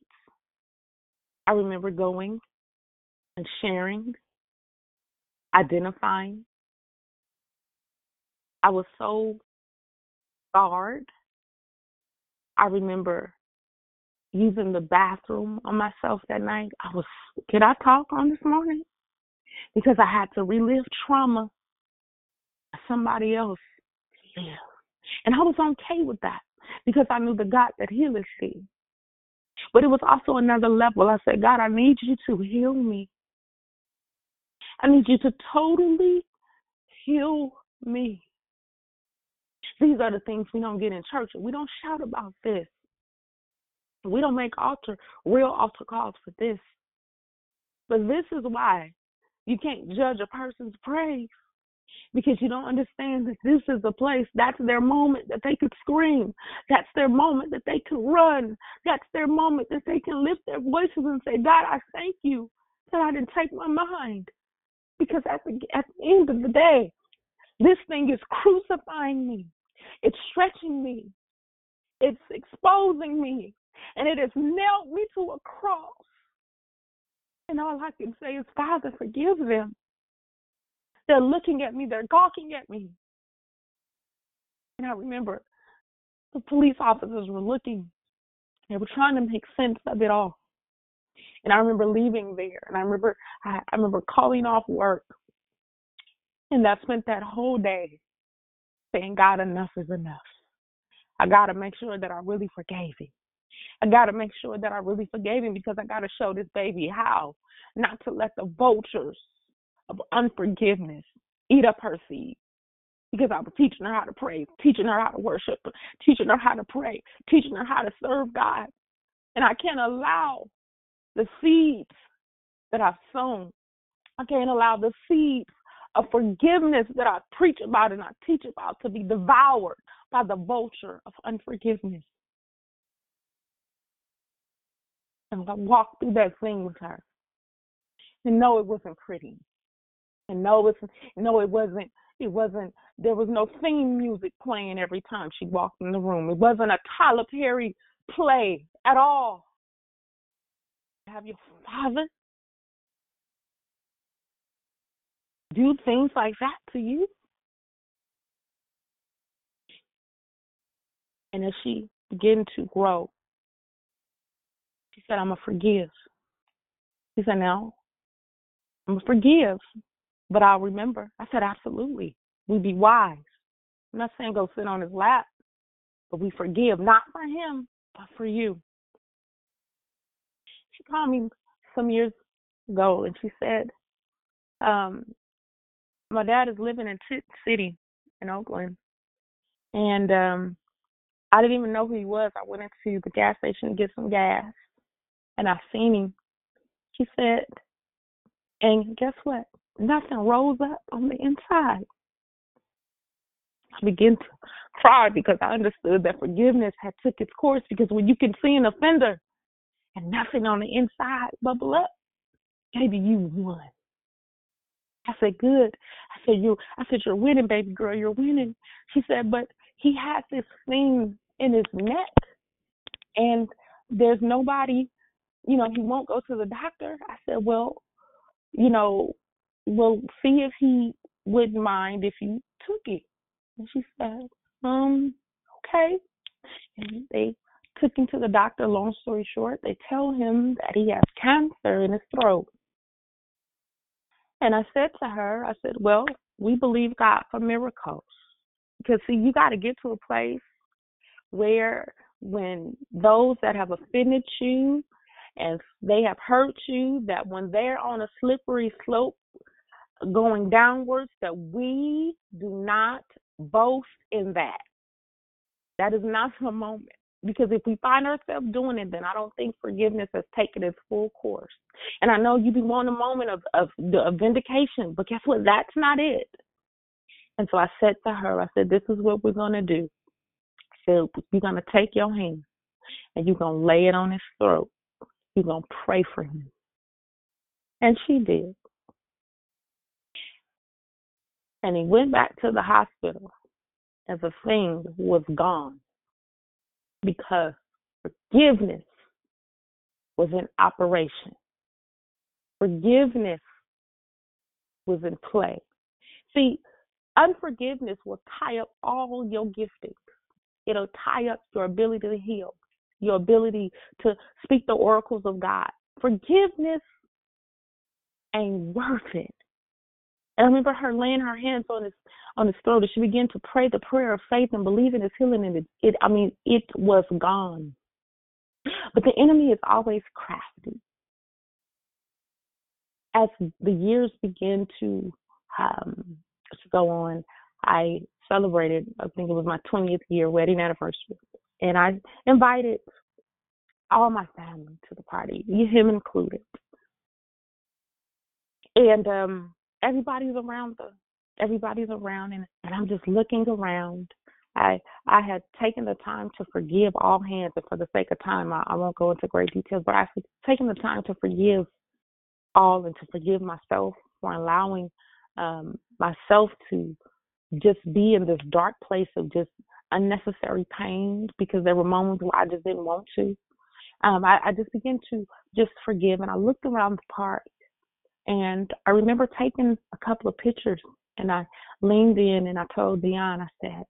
I remember going sharing, identifying. I was so scarred. I remember using the bathroom on myself that night. I was, can I talk on this morning? Because I had to relive trauma somebody else lived. And I was okay with that because I knew the God that healeth thee. But it was also another level. I said, God, I need you to heal me. I need you to totally heal me. These are the things we don't get in church. We don't shout about this. We don't make altar real altar calls for this. But this is why you can't judge a person's praise because you don't understand that this is a place that's their moment that they could scream. That's their moment that they can run. That's their moment that they can lift their voices and say, God, I thank you that I didn't take my mind. Because at the, at the end of the day, this thing is crucifying me. It's stretching me. It's exposing me. And it has nailed me to a cross. And all I can say is, Father, forgive them. They're looking at me, they're gawking at me. And I remember the police officers were looking, they were trying to make sense of it all. And I remember leaving there, and I remember I, I remember calling off work, and I spent that whole day saying, "God, enough is enough. I got to make sure that I really forgave him. I got to make sure that I really forgave him because I got to show this baby how not to let the vultures of unforgiveness eat up her seed." Because I was teaching her how to pray, teaching her how to worship, teaching her how to pray, teaching her how to serve God. And I can't allow the seeds that I've sown. I can't allow the seeds of forgiveness that I preach about and I teach about to be devoured by the vulture of unforgiveness. And I walked through that thing with her. And no, it wasn't pretty. And no, it's no, it wasn't. It wasn't. There was no theme music playing every time she walked in the room. It wasn't a Tyler Perry play at all. Have your father do things like that to you? And as she began to grow, she said, I'm going to forgive. She said, No, I'm going to forgive, but I'll remember. I said, Absolutely. We be wise. I'm not saying go sit on his lap, but we forgive, not for him, but for you. Called me some years ago and she said, um, my dad is living in Tit City in Oakland. And um I didn't even know who he was. I went into the gas station to get some gas and I seen him. She said, and guess what? Nothing rose up on the inside. I began to cry because I understood that forgiveness had took its course because when you can see an offender and nothing on the inside bubble up, maybe you won. I said, Good. I said, You I said, You're winning, baby girl, you're winning. She said, But he has this thing in his neck and there's nobody you know, he won't go to the doctor. I said, Well, you know, we'll see if he wouldn't mind if you took it. And she said, Um, okay. And they took him to the doctor, long story short, they tell him that he has cancer in his throat. And I said to her, I said, Well, we believe God for miracles. Because, see, you got to get to a place where when those that have offended you and they have hurt you, that when they're on a slippery slope going downwards, that we do not boast in that. That is not the moment. Because if we find ourselves doing it, then I don't think forgiveness has taken its full course. And I know you be wanting a moment of, of, of vindication, but guess what? That's not it. And so I said to her, I said, this is what we're going to do. I said, you're going to take your hand and you're going to lay it on his throat. You're going to pray for him. And she did. And he went back to the hospital and the thing was gone because forgiveness was in operation. Forgiveness was in play. See, unforgiveness will tie up all your giftings. It'll tie up your ability to heal, your ability to speak the oracles of God. Forgiveness ain't worth it. And I remember her laying her hands on his on his throat and she began to pray the prayer of faith and believing in his healing and it, it I mean, it was gone. But the enemy is always crafty. As the years begin to um to go on, I celebrated I think it was my twentieth year wedding anniversary. And I invited all my family to the party, him included. And um everybody's around the everybody's around and, and I'm just looking around. I I had taken the time to forgive all hands and for the sake of time I, I won't go into great details, but I've taken the time to forgive all and to forgive myself for allowing um myself to just be in this dark place of just unnecessary pain because there were moments where I just didn't want to. Um, I, I just began to just forgive and I looked around the park and I remember taking a couple of pictures and I leaned in and I told Dion, I said,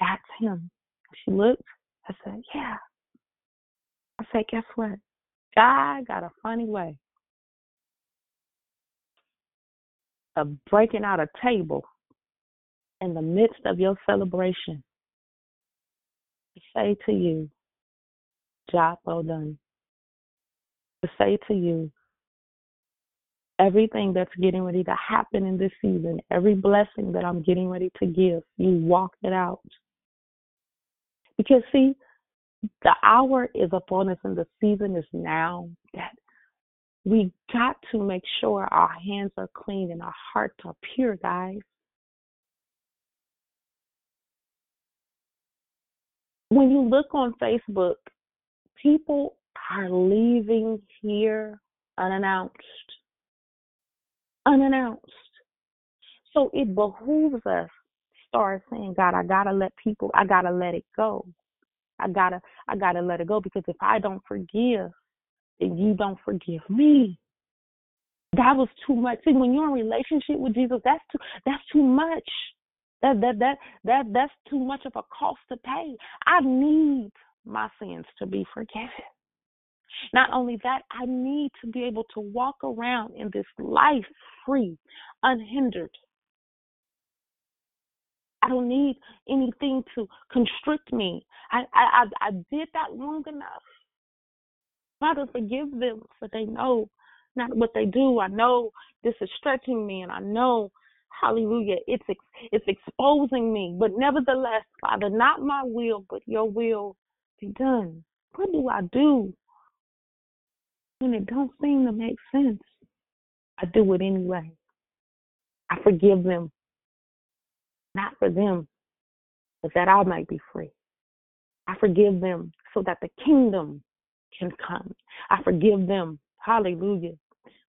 That's him. She looked, I said, Yeah. I said, Guess what? God got a funny way of breaking out a table in the midst of your celebration to say to you, job well done. To say to you, everything that's getting ready to happen in this season, every blessing that I'm getting ready to give, you walk it out. Because, see, the hour is upon us and the season is now that We got to make sure our hands are clean and our hearts are pure, guys. When you look on Facebook, people are leaving here unannounced. Unannounced. So it behooves us start saying, God, I gotta let people I gotta let it go. I gotta I gotta let it go because if I don't forgive, then you don't forgive me. That was too much. See, when you're in relationship with Jesus, that's too that's too much. That that that that that's too much of a cost to pay. I need my sins to be forgiven. Not only that, I need to be able to walk around in this life free, unhindered. I don't need anything to constrict me. I I I, I did that long enough. Father, forgive them for they know not what they do. I know this is stretching me, and I know, Hallelujah, it's ex- it's exposing me. But nevertheless, Father, not my will, but Your will be done. What do I do it don't seem to make sense? I do it anyway. I forgive them, not for them, but that I might be free. I forgive them so that the kingdom can come. I forgive them, hallelujah,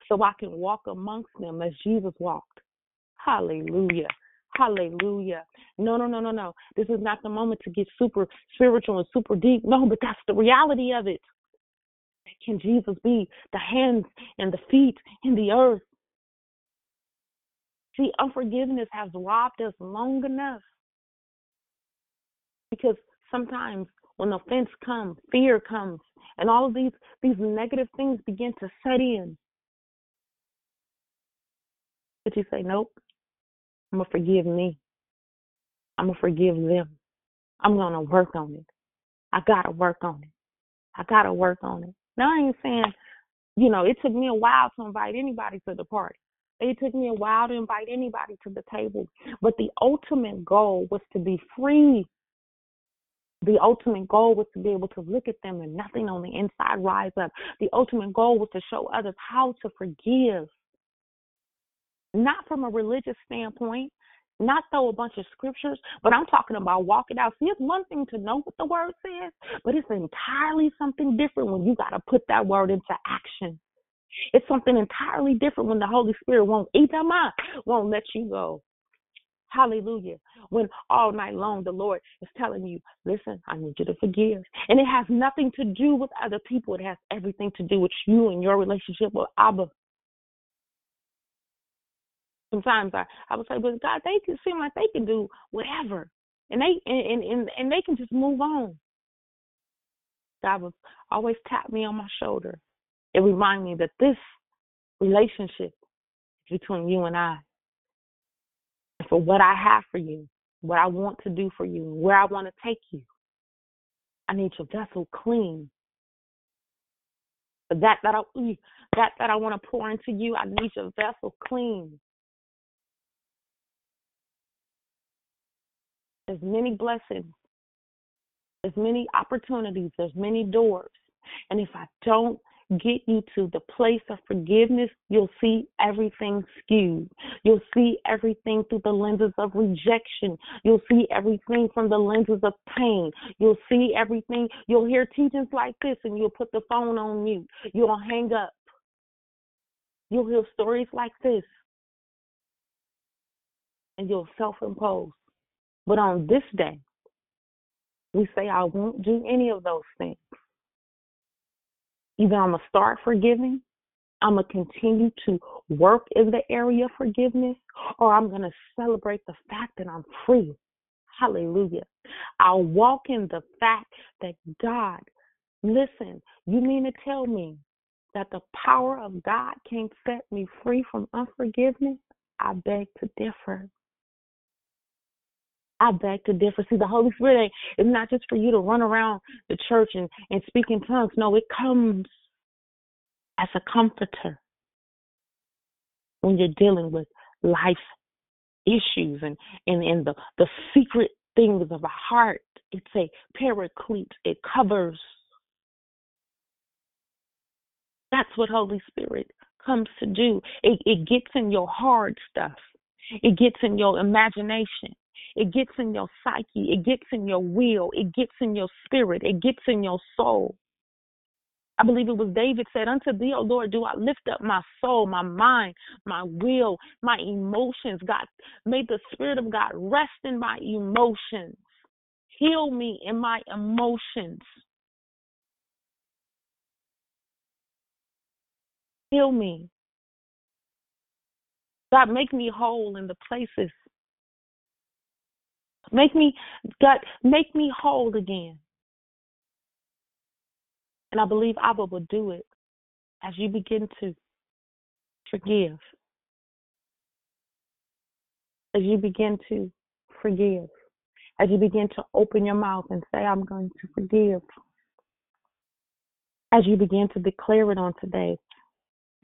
so I can walk amongst them as Jesus walked. Hallelujah. Hallelujah. No, no, no, no, no. This is not the moment to get super spiritual and super deep. No, but that's the reality of it. Can Jesus be the hands and the feet in the earth? See, unforgiveness has robbed us long enough. Because sometimes when offense comes, fear comes, and all of these these negative things begin to set in. But you say, Nope, I'm gonna forgive me. I'm gonna forgive them. I'm gonna work on it. I gotta work on it. I gotta work on it. Now I ain't saying, you know, it took me a while to invite anybody to the party. It took me a while to invite anybody to the table. But the ultimate goal was to be free. The ultimate goal was to be able to look at them and nothing on the inside rise up. The ultimate goal was to show others how to forgive. Not from a religious standpoint, not throw a bunch of scriptures, but I'm talking about walking out. See, it's one thing to know what the word says, but it's entirely something different when you got to put that word into action. It's something entirely different when the Holy Spirit won't eat them up, won't let you go. Hallelujah. When all night long the Lord is telling you, listen, I need you to forgive. And it has nothing to do with other people. It has everything to do with you and your relationship with Abba. Sometimes I, I would say, but God, they can seem like they can do whatever. And they and, and, and they can just move on. God would always tap me on my shoulder it remind me that this relationship is between you and I. And for what I have for you, what I want to do for you, where I want to take you, I need your vessel clean. For that that I that that I want to pour into you, I need your vessel clean. There's many blessings. There's many opportunities. There's many doors. And if I don't get you to the place of forgiveness, you'll see everything skewed. You'll see everything through the lenses of rejection. You'll see everything from the lenses of pain. You'll see everything. You'll hear teachings like this and you'll put the phone on mute. You'll hang up. You'll hear stories like this and you'll self impose. But on this day, we say, I won't do any of those things. Either I'm going to start forgiving, I'm going to continue to work in the area of forgiveness, or I'm going to celebrate the fact that I'm free. Hallelujah. I'll walk in the fact that God, listen, you mean to tell me that the power of God can't set me free from unforgiveness? I beg to differ. I beg to differ. See, the Holy Spirit it's not just for you to run around the church and, and speak in tongues. No, it comes as a comforter when you're dealing with life issues and, and, and the, the secret things of a heart. It's a paraclete. It covers. That's what Holy Spirit comes to do. It, it gets in your hard stuff. It gets in your imagination. It gets in your psyche. It gets in your will. It gets in your spirit. It gets in your soul. I believe it was David said, Unto thee, O Lord, do I lift up my soul, my mind, my will, my emotions. God, may the Spirit of God rest in my emotions. Heal me in my emotions. Heal me. God, make me whole in the places. Make me, God, make me whole again. And I believe Abba will do it as you begin to forgive. As you begin to forgive. As you begin to open your mouth and say, I'm going to forgive. As you begin to declare it on today.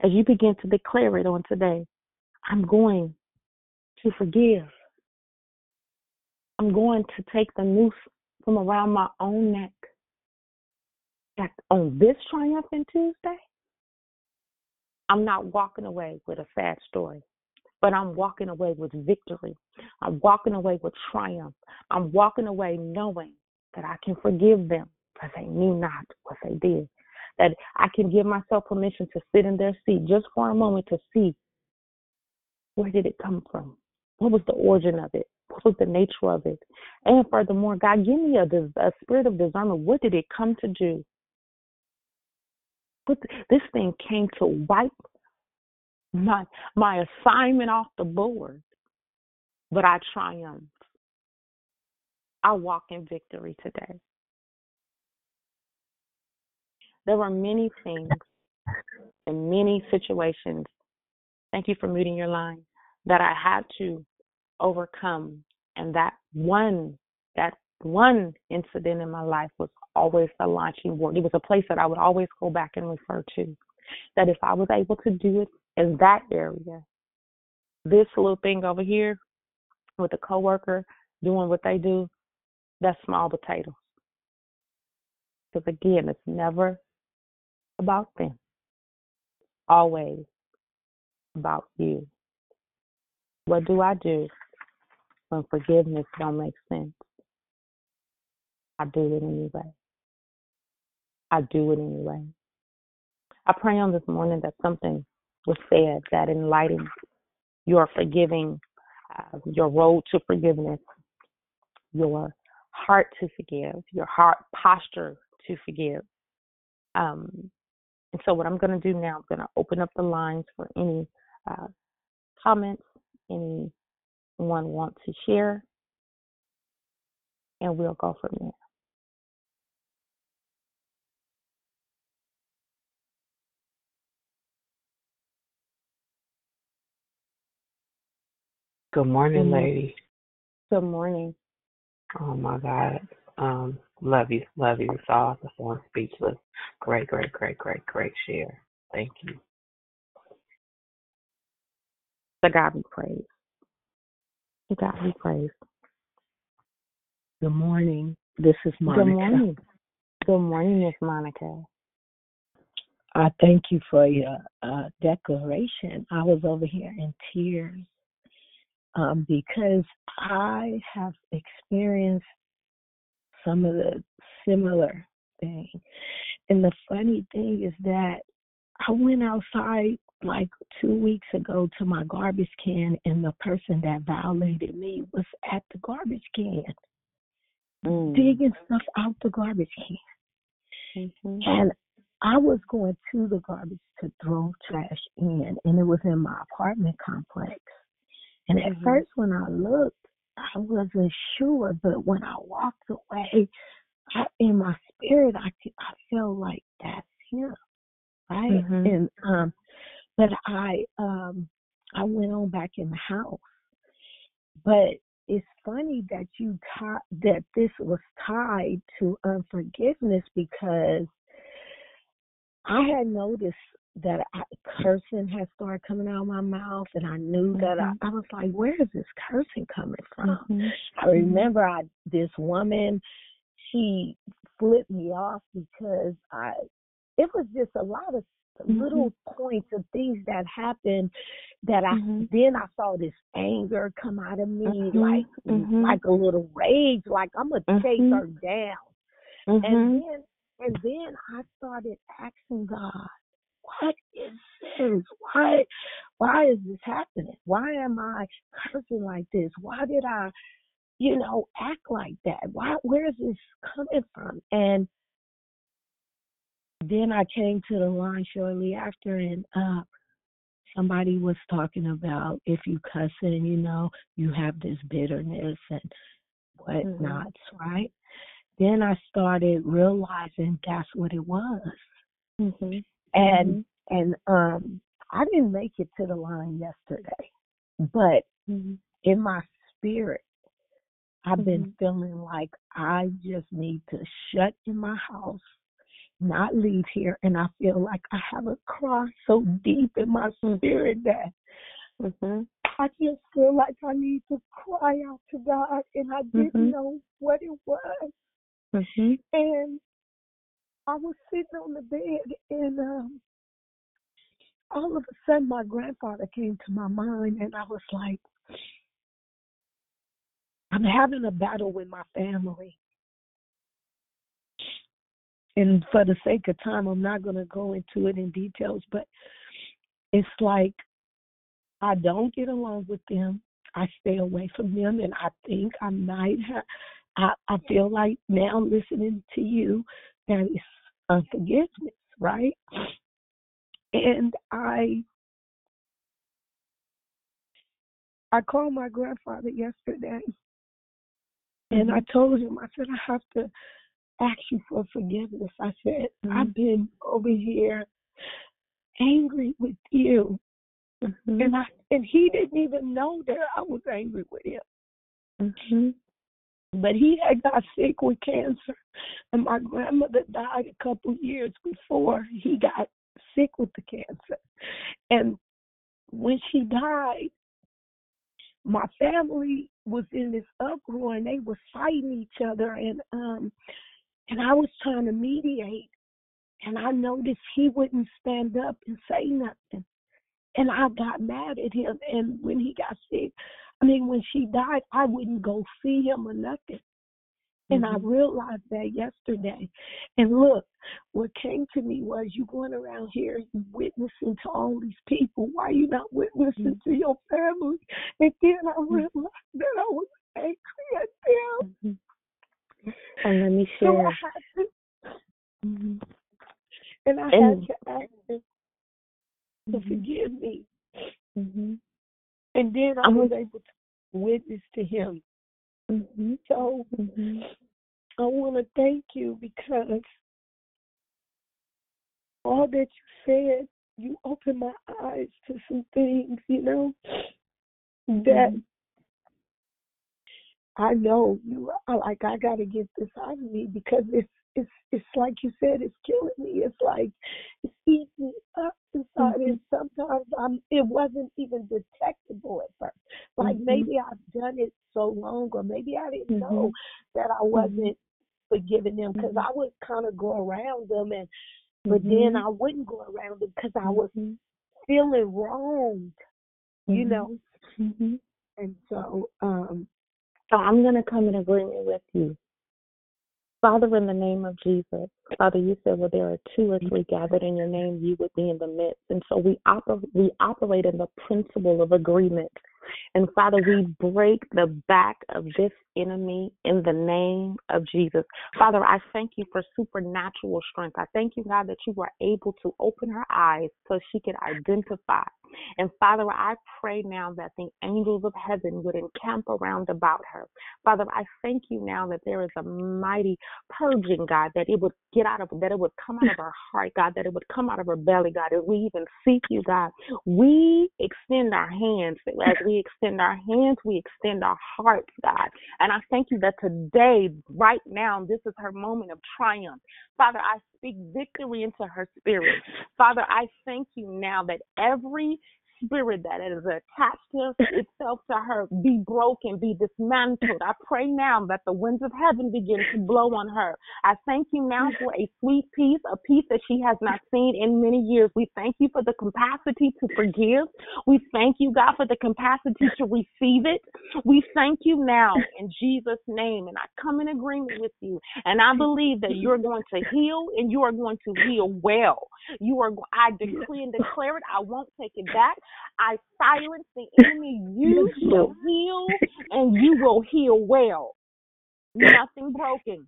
As you begin to declare it on today. I'm going to forgive. I'm going to take the noose from around my own neck. That on this triumphant Tuesday, I'm not walking away with a sad story, but I'm walking away with victory. I'm walking away with triumph. I'm walking away knowing that I can forgive them because they knew not what they did. That I can give myself permission to sit in their seat just for a moment to see where did it come from? What was the origin of it? Was the nature of it? And furthermore, God, give me a, a spirit of discernment. What did it come to do? What, this thing came to wipe my my assignment off the board, but I triumphed. I walk in victory today. There were many things and many situations Thank you for muting your line. That I had to overcome. And that one, that one incident in my life was always the launching board. It was a place that I would always go back and refer to. That if I was able to do it in that area, this little thing over here with a coworker doing what they do, that's small potatoes. Because again, it's never about them. Always about you. What do I do when forgiveness don't make sense? I do it anyway. I do it anyway. I pray on this morning that something was said that in lighting your forgiving, uh, your road to forgiveness, your heart to forgive, your heart posture to forgive. Um, and so, what I'm going to do now, I'm going to open up the lines for any uh, comments anyone want to share, and we'll go from there. Good morning, lady. Good morning. Oh my God. Um, love you, love you. It's all the phone speechless. Great, great, great, great, great share. Thank you. The God be praised. To God be praised. Good morning. This is Monica. Good morning. Good morning, Miss Monica. I thank you for your uh, declaration. I was over here in tears um, because I have experienced some of the similar thing. And the funny thing is that I went outside like two weeks ago to my garbage can, and the person that violated me was at the garbage can, mm. digging stuff out the garbage can. Mm-hmm. And I was going to the garbage to throw trash in, and it was in my apartment complex. And at mm-hmm. first, when I looked, I wasn't sure, but when I walked away, I, in my spirit, I I felt like that's him, right? Mm-hmm. And um, but I um I went on back in the house. But it's funny that you taught that this was tied to unforgiveness because I had noticed that I, cursing had started coming out of my mouth, and I knew that mm-hmm. I, I was like, "Where is this cursing coming from?" Mm-hmm. I remember I this woman, she flipped me off because I, it was just a lot of little points of things that happened that I then I saw this anger come out of me Mhm. like Mhm. like a little rage, like I'm gonna chase Mhm. her down. And then and then I started asking God, what is this? Why why is this happening? Why am I cursing like this? Why did I, you know, act like that? Why where is this coming from? And then I came to the line shortly after and uh somebody was talking about if you cussing, you know, you have this bitterness and whatnot, right? Then I started realizing that's what it was. Mhm. And and um I didn't make it to the line yesterday. But Mhm. in my spirit I've been Mhm. feeling like I just need to shut in my house, not leave here, and I feel like I have a cry so deep in my spirit that Mhm. I just feel like I need to cry out to God, and I didn't Mhm. know what it was. Mhm. And I was sitting on the bed, and um, all of a sudden, my grandfather came to my mind, and I was like, I'm having a battle with my family. And for the sake of time, I'm not going to go into it in details, but it's like I don't get along with them. I stay away from them, and I think I might have. I, I feel like now listening to you that it's unforgiveness, right? And I I called my grandfather yesterday and I told him, I said, I have to ask you for forgiveness. I said, I've been over here angry with you. And I and he didn't even know that I was angry with him. Mhm. But he had got sick with cancer and my grandmother died a couple years before he got sick with the cancer. And when she died, my family was in this uproar and they were fighting each other and um and I was trying to mediate and I noticed he wouldn't stand up and say nothing. And I got mad at him and when he got sick, I mean when she died, I wouldn't go see him or nothing. And I mm-hmm. realized that yesterday. And look, what came to me was you going around here you witnessing to all these people. Why you not witnessing mm-hmm. to your family? And then I mm-hmm. realized that I was angry at them. And let me So I share. had to, and I And- had to ask him to forgive me. Mhm. And then I was able to witness to him. Mhm. So Mhm. I want to thank you because all that you said, you opened my eyes to some things, you know, that I know you I like I gotta get this out of me because it's it's it's like you said, it's killing me. It's like it's eating up inside and sometimes I'm it wasn't even detectable at first. Like Mhm. maybe I've done it so long or maybe I didn't know Mhm. that I wasn't forgiving them because I would kind of go around them and but then Mhm. I wouldn't go around them because I was feeling wronged, you know. And so, um, So I'm going to come in agreement with you. Father, in the name of Jesus, Father, you said, well, there are two or three gathered in your name, you would be in the midst. And so we, oper- we operate in the principle of agreement. And Father, we break the back of this enemy in the name of Jesus. Father, I thank you for supernatural strength. I thank you, God, that you were able to open her eyes so she could identify. And Father, I pray now that the angels of heaven would encamp around about her. Father, I thank you now that there is a mighty purging, God, that it would get out of, that it would come out of her heart, God, that it would come out of her belly, God, as we even seek you, God. We extend our hands. As we extend our hands, we extend our hearts, God. And I thank you that today, right now, this is her moment of triumph. Father, I speak victory into her spirit. Father, I thank you now that every spirit that is attached to itself to her be broken, be dismantled. I pray now that the winds of heaven begin to blow on her. I thank you now for a sweet peace, a peace that she has not seen in many years. We thank you for the capacity to forgive. We thank you, God, for the capacity to receive it. We thank you now in Jesus' name. And I come in agreement with you. And I believe that you're going to heal and you are going to heal well. You are, I decree and declare it. I won't take it back. I silence the enemy. You shall heal and you will heal well. Nothing broken.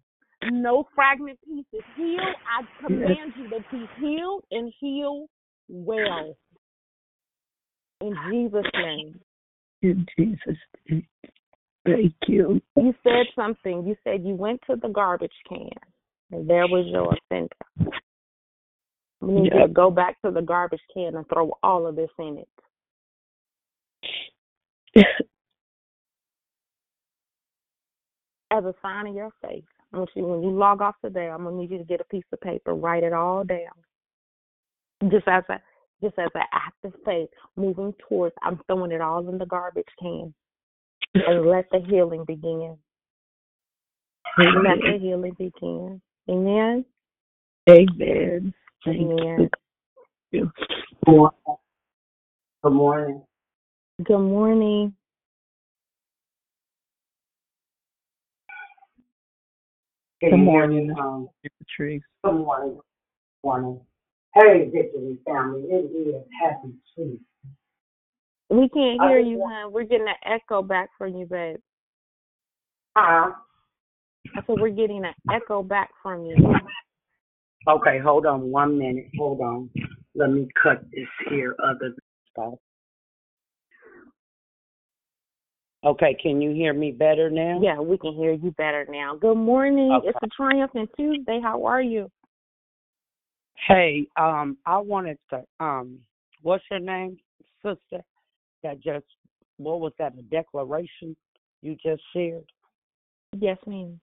No fragment pieces. Heal. I command you to be healed and heal well. In Jesus' name. In Jesus' name. Thank you. You said something. You said you went to the garbage can and there was your offender. We need you to go back to the garbage can and throw all of this in it. As a sign of your faith, I want you when you log off today, I'm gonna need you to get a piece of paper, write it all down. Just as a just as an act of faith, moving towards I'm throwing it all in the garbage can. And let the healing begin. Let the healing begin. Amen. Amen. Thank Amen. you. Good morning. Good morning. Good you hear morning, me? Um, Patrice. good morning. Morning. Hey, Victory family. It is happy Tuesday. We can't hear just you, want- hon. We're getting an echo back from you, babe. Huh? I said we're getting an echo back from you. Okay, hold on one minute. Hold on. Let me cut this here other stuff. Okay, can you hear me better now? Yeah, we can hear you better now. Good morning. Okay. It's a triumphant Tuesday. How are you? Hey, um, I wanted to um what's your name, sister? That just what was that, a declaration you just shared? Yes, ma'am.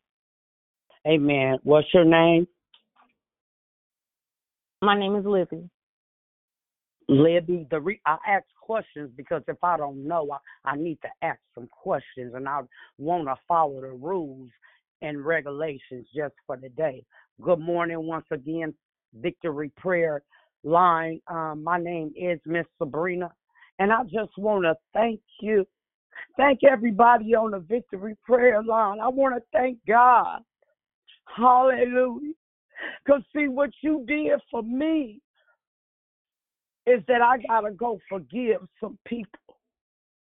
Amen. What's your name? My name is Libby. Libby, the re- I ask questions because if I don't know, I, I need to ask some questions, and I want to follow the rules and regulations just for the day. Good morning once again, Victory Prayer Line. Um, my name is Miss Sabrina, and I just want to thank you, thank everybody on the Victory Prayer Line. I want to thank God, Hallelujah, because see what you did for me is that I gotta go forgive some people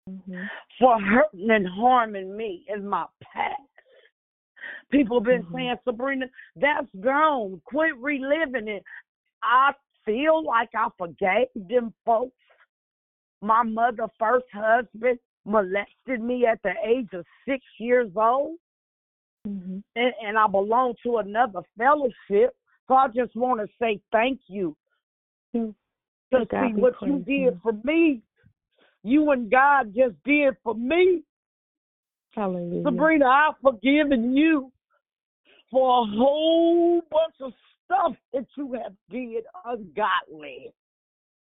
mm-hmm. for hurting and harming me in my past. People have been mm-hmm. saying, Sabrina, that's gone. Quit reliving it. I feel like I forgave them folks. My mother, first husband, molested me at the age of six years old. And, and I belong to another fellowship. So I just want to say thank you. To God see what you did for me, you and God just did for me. Hallelujah. Sabrina, I've forgiven you for a whole bunch of stuff that you have did ungodly.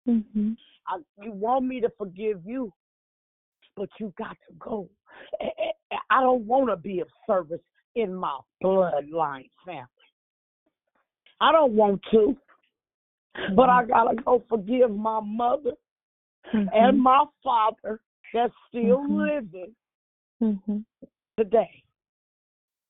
Mm-hmm. I, you want me to forgive you, but you got to go. I don't want to be of service in my bloodline family. I don't want to, but I mm-hmm. gotta go forgive my mother and mm-hmm. my father that's still mm-hmm. living Mm-hmm. today.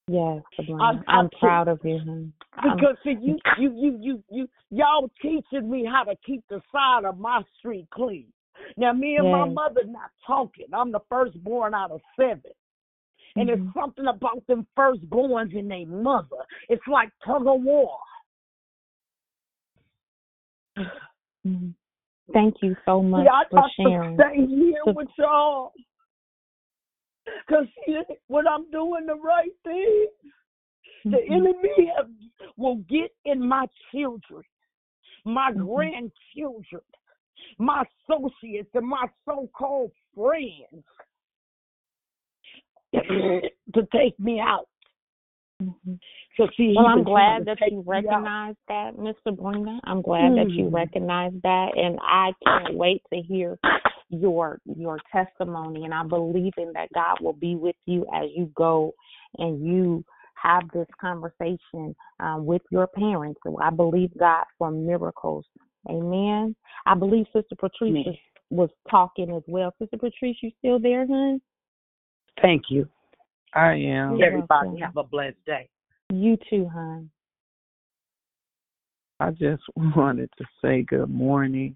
Yes, I'm- I'm, I'm proud of you. Because see, you, you, you, you, you, y'all teaching me how to keep the side of my street clean. Now, me and my mother not talking. I'm the firstborn out of seven. And Mm-hmm. it's something about them firstborns and their mother. It's like tug of war. Mhm. Thank you so much I for sharing. to stay here with y'all. Because when I'm doing the right thing, the Mhm. enemy have, will get in my children, my Mm-hmm. grandchildren, my associates, and my so called friends to take me out. So see, Well, I'm glad that you out. recognize that, Miss Sabrina. I'm glad that you recognize that, and I can't wait to hear your your testimony and I'm believing that God will be with you as you go and you have this conversation um, with your parents. So I believe God for miracles. Amen. I believe Sister Patrice was, was talking as well. Sister Patrice, you still there, hon? Thank you. I am. You're Everybody welcome. have a blessed day. You too, hon. I just wanted to say good morning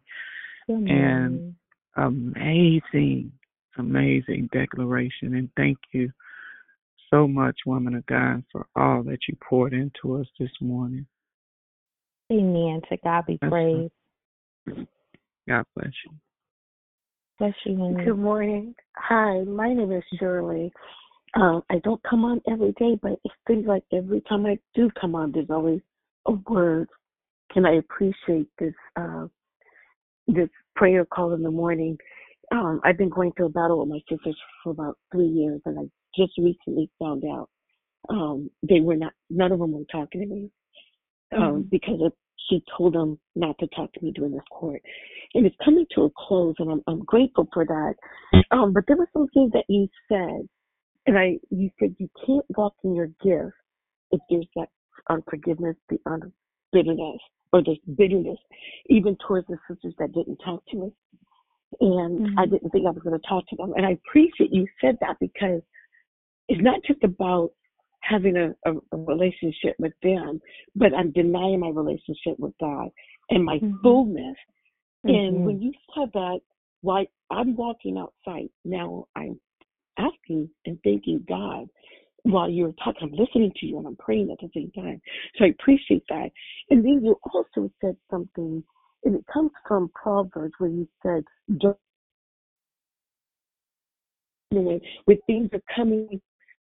Good and amazing, amazing declaration. And thank you so much, woman of God, for all that you poured into us this morning. Amen. To God be praised. God bless you. Bless you, honey. Good morning. Hi, my name is Shirley. Um, I don't come on every day, but it seems like every time I do come on, there's always a word, and I appreciate this uh, this prayer call in the morning. Um, I've been going through a battle with my sisters for about three years, and I just recently found out um, they were not. None of them were talking to me um, because of, she told them not to talk to me during this court. And it's coming to a close, and I'm, I'm grateful for that. Um, but there were some things that you said, and I you said you can't walk in your gift if there's that unforgiveness, the un- bitterness, or there's bitterness, even towards the sisters that didn't talk to me. And I didn't think I was going to talk to them. And I appreciate you said that because it's not just about having a, a, a relationship with them, but I'm denying my relationship with God and my fullness. And Mhm. when you said that, why I'm walking outside now, I'm asking and thanking God while you're talking. I'm listening to you and I'm praying at the same time. So I appreciate that. And then you also said something, and it comes from Proverbs where you said, "Don't when when things are coming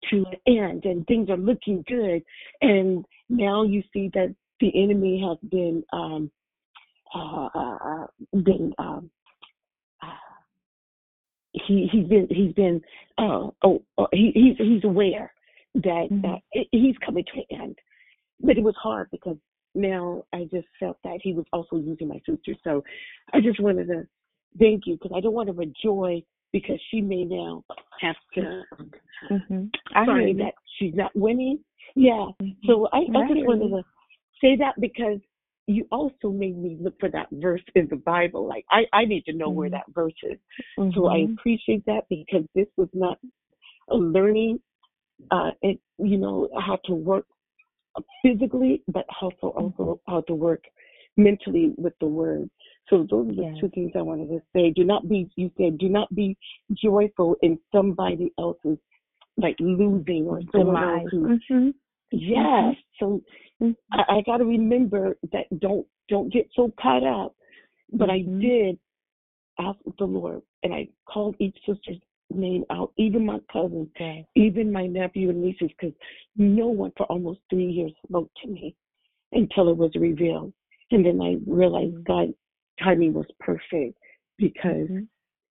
to an end and things are looking good, and now you see that the enemy has been um, uh, uh, uh, been um, he he's been he's been uh, oh uh, he he's he's aware that uh, it, he's coming to an end, but it was hard because now I just felt that he was also using my sister. So I just wanted to thank you because I don't want to rejoice because she may now have to Mhm. Sorry that she's not winning. Yeah. So I, I just wanted to say that because you also made me look for that verse in the Bible. Like I, I need to know where Mhm. that verse is. So I Mhm. appreciate that because this was not a learning uh it you know how to work physically but also also how to work mentally with the word. So those are the Yes. two things I wanted to say. Do not be you said do not be joyful in somebody else's like losing or someone else Demise. who Mhm. Yes. So mm-hmm. I, I got to remember that don't don't get so caught up. But I mm-hmm. did ask the Lord, and I called each sister's name out, even my cousins, Yes. even my nephew and nieces, because no one for almost three years spoke to me until it was revealed. And then I realized God timing was perfect because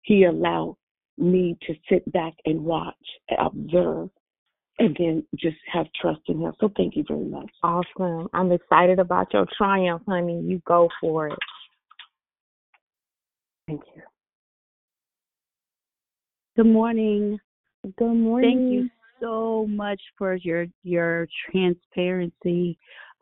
He allowed me to sit back and watch, observe, and then just have trust in Him. So thank you very much. Awesome. I'm excited about your triumph, honey. You go for it. Thank you. Good morning. Good morning. Thank you so much for your your transparency.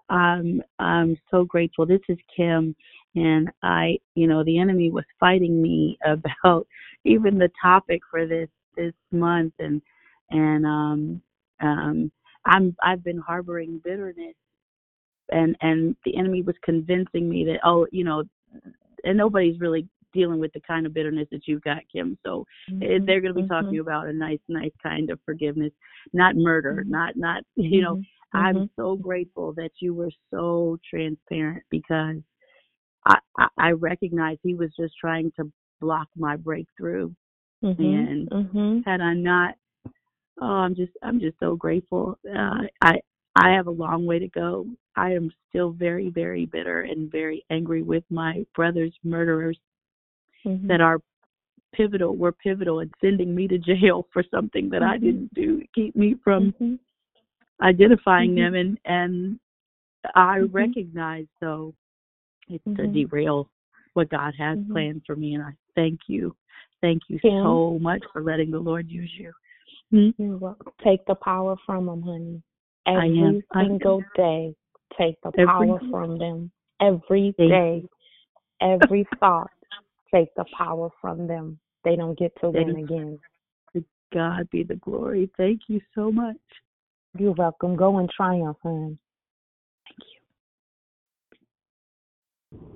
Um, I'm so grateful. This is Kim, and I, you know, the enemy was fighting me about even the topic for this this month, and and um um I'm I've been harboring bitterness, and and the enemy was convincing me that oh, you know, and nobody's really dealing with the kind of bitterness that you've got, Kim. So eh, they're going to be talking about a nice, nice kind of forgiveness, not murder, not not you know. I'm so grateful that you were so transparent because I I, I recognize he was just trying to block my breakthrough, and Mhm. had I not, oh, I'm just I'm just so grateful. Uh, I I have a long way to go. I am still very very bitter and very angry with my brother's murderers Mhm. that are pivotal were pivotal in sending me to jail for something that I Mhm. didn't do to keep me from Mhm. identifying Mhm. them and and I recognize though it's to Mhm. derail what God has Mhm. planned for me and I thank you. Thank you so much for letting the Lord use you. Hmm? You're welcome. Take the power from them, honey. Every. I am. single day, take the Every power day. from them. Every day, every thought, take the power from them. They don't get to win again. To God be the glory. Thank you so much. You're welcome. Go in triumph, hon.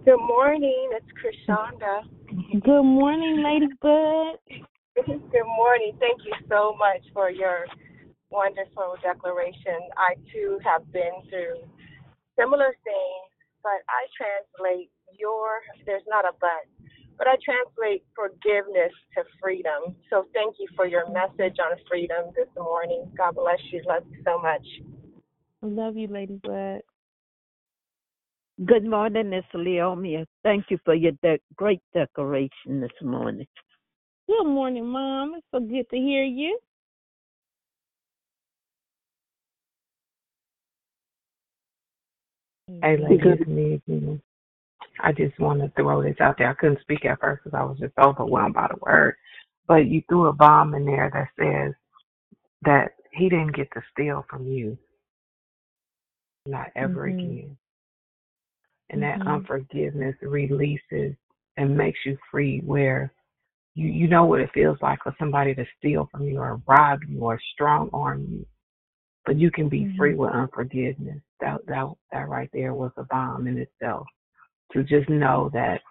Good morning. It's Krishanda. Good morning, Ladybug. Good morning. Thank you so much for your wonderful declaration. I too have been through similar things, but I translate your, there's not a but, but I translate forgiveness to freedom. So thank you for your message on freedom this morning. God bless you. Love you so much. Love you, Ladybug. Good morning, Miss Leomia. Thank you for your de- great decoration this morning. Good morning, Mom. It's so good to hear you. Hey, lady, it's me again. I just want to throw this out there. I couldn't speak at first because I was just overwhelmed by the word. But you threw a bomb in there that says that he didn't get to steal from you, not ever Mhm. again. And that Mhm. unforgiveness releases and makes you free where you, you know what it feels like for somebody to steal from you or rob you or strong arm you. But you can be free with unforgiveness. That that that right there was a bomb in itself. To just know that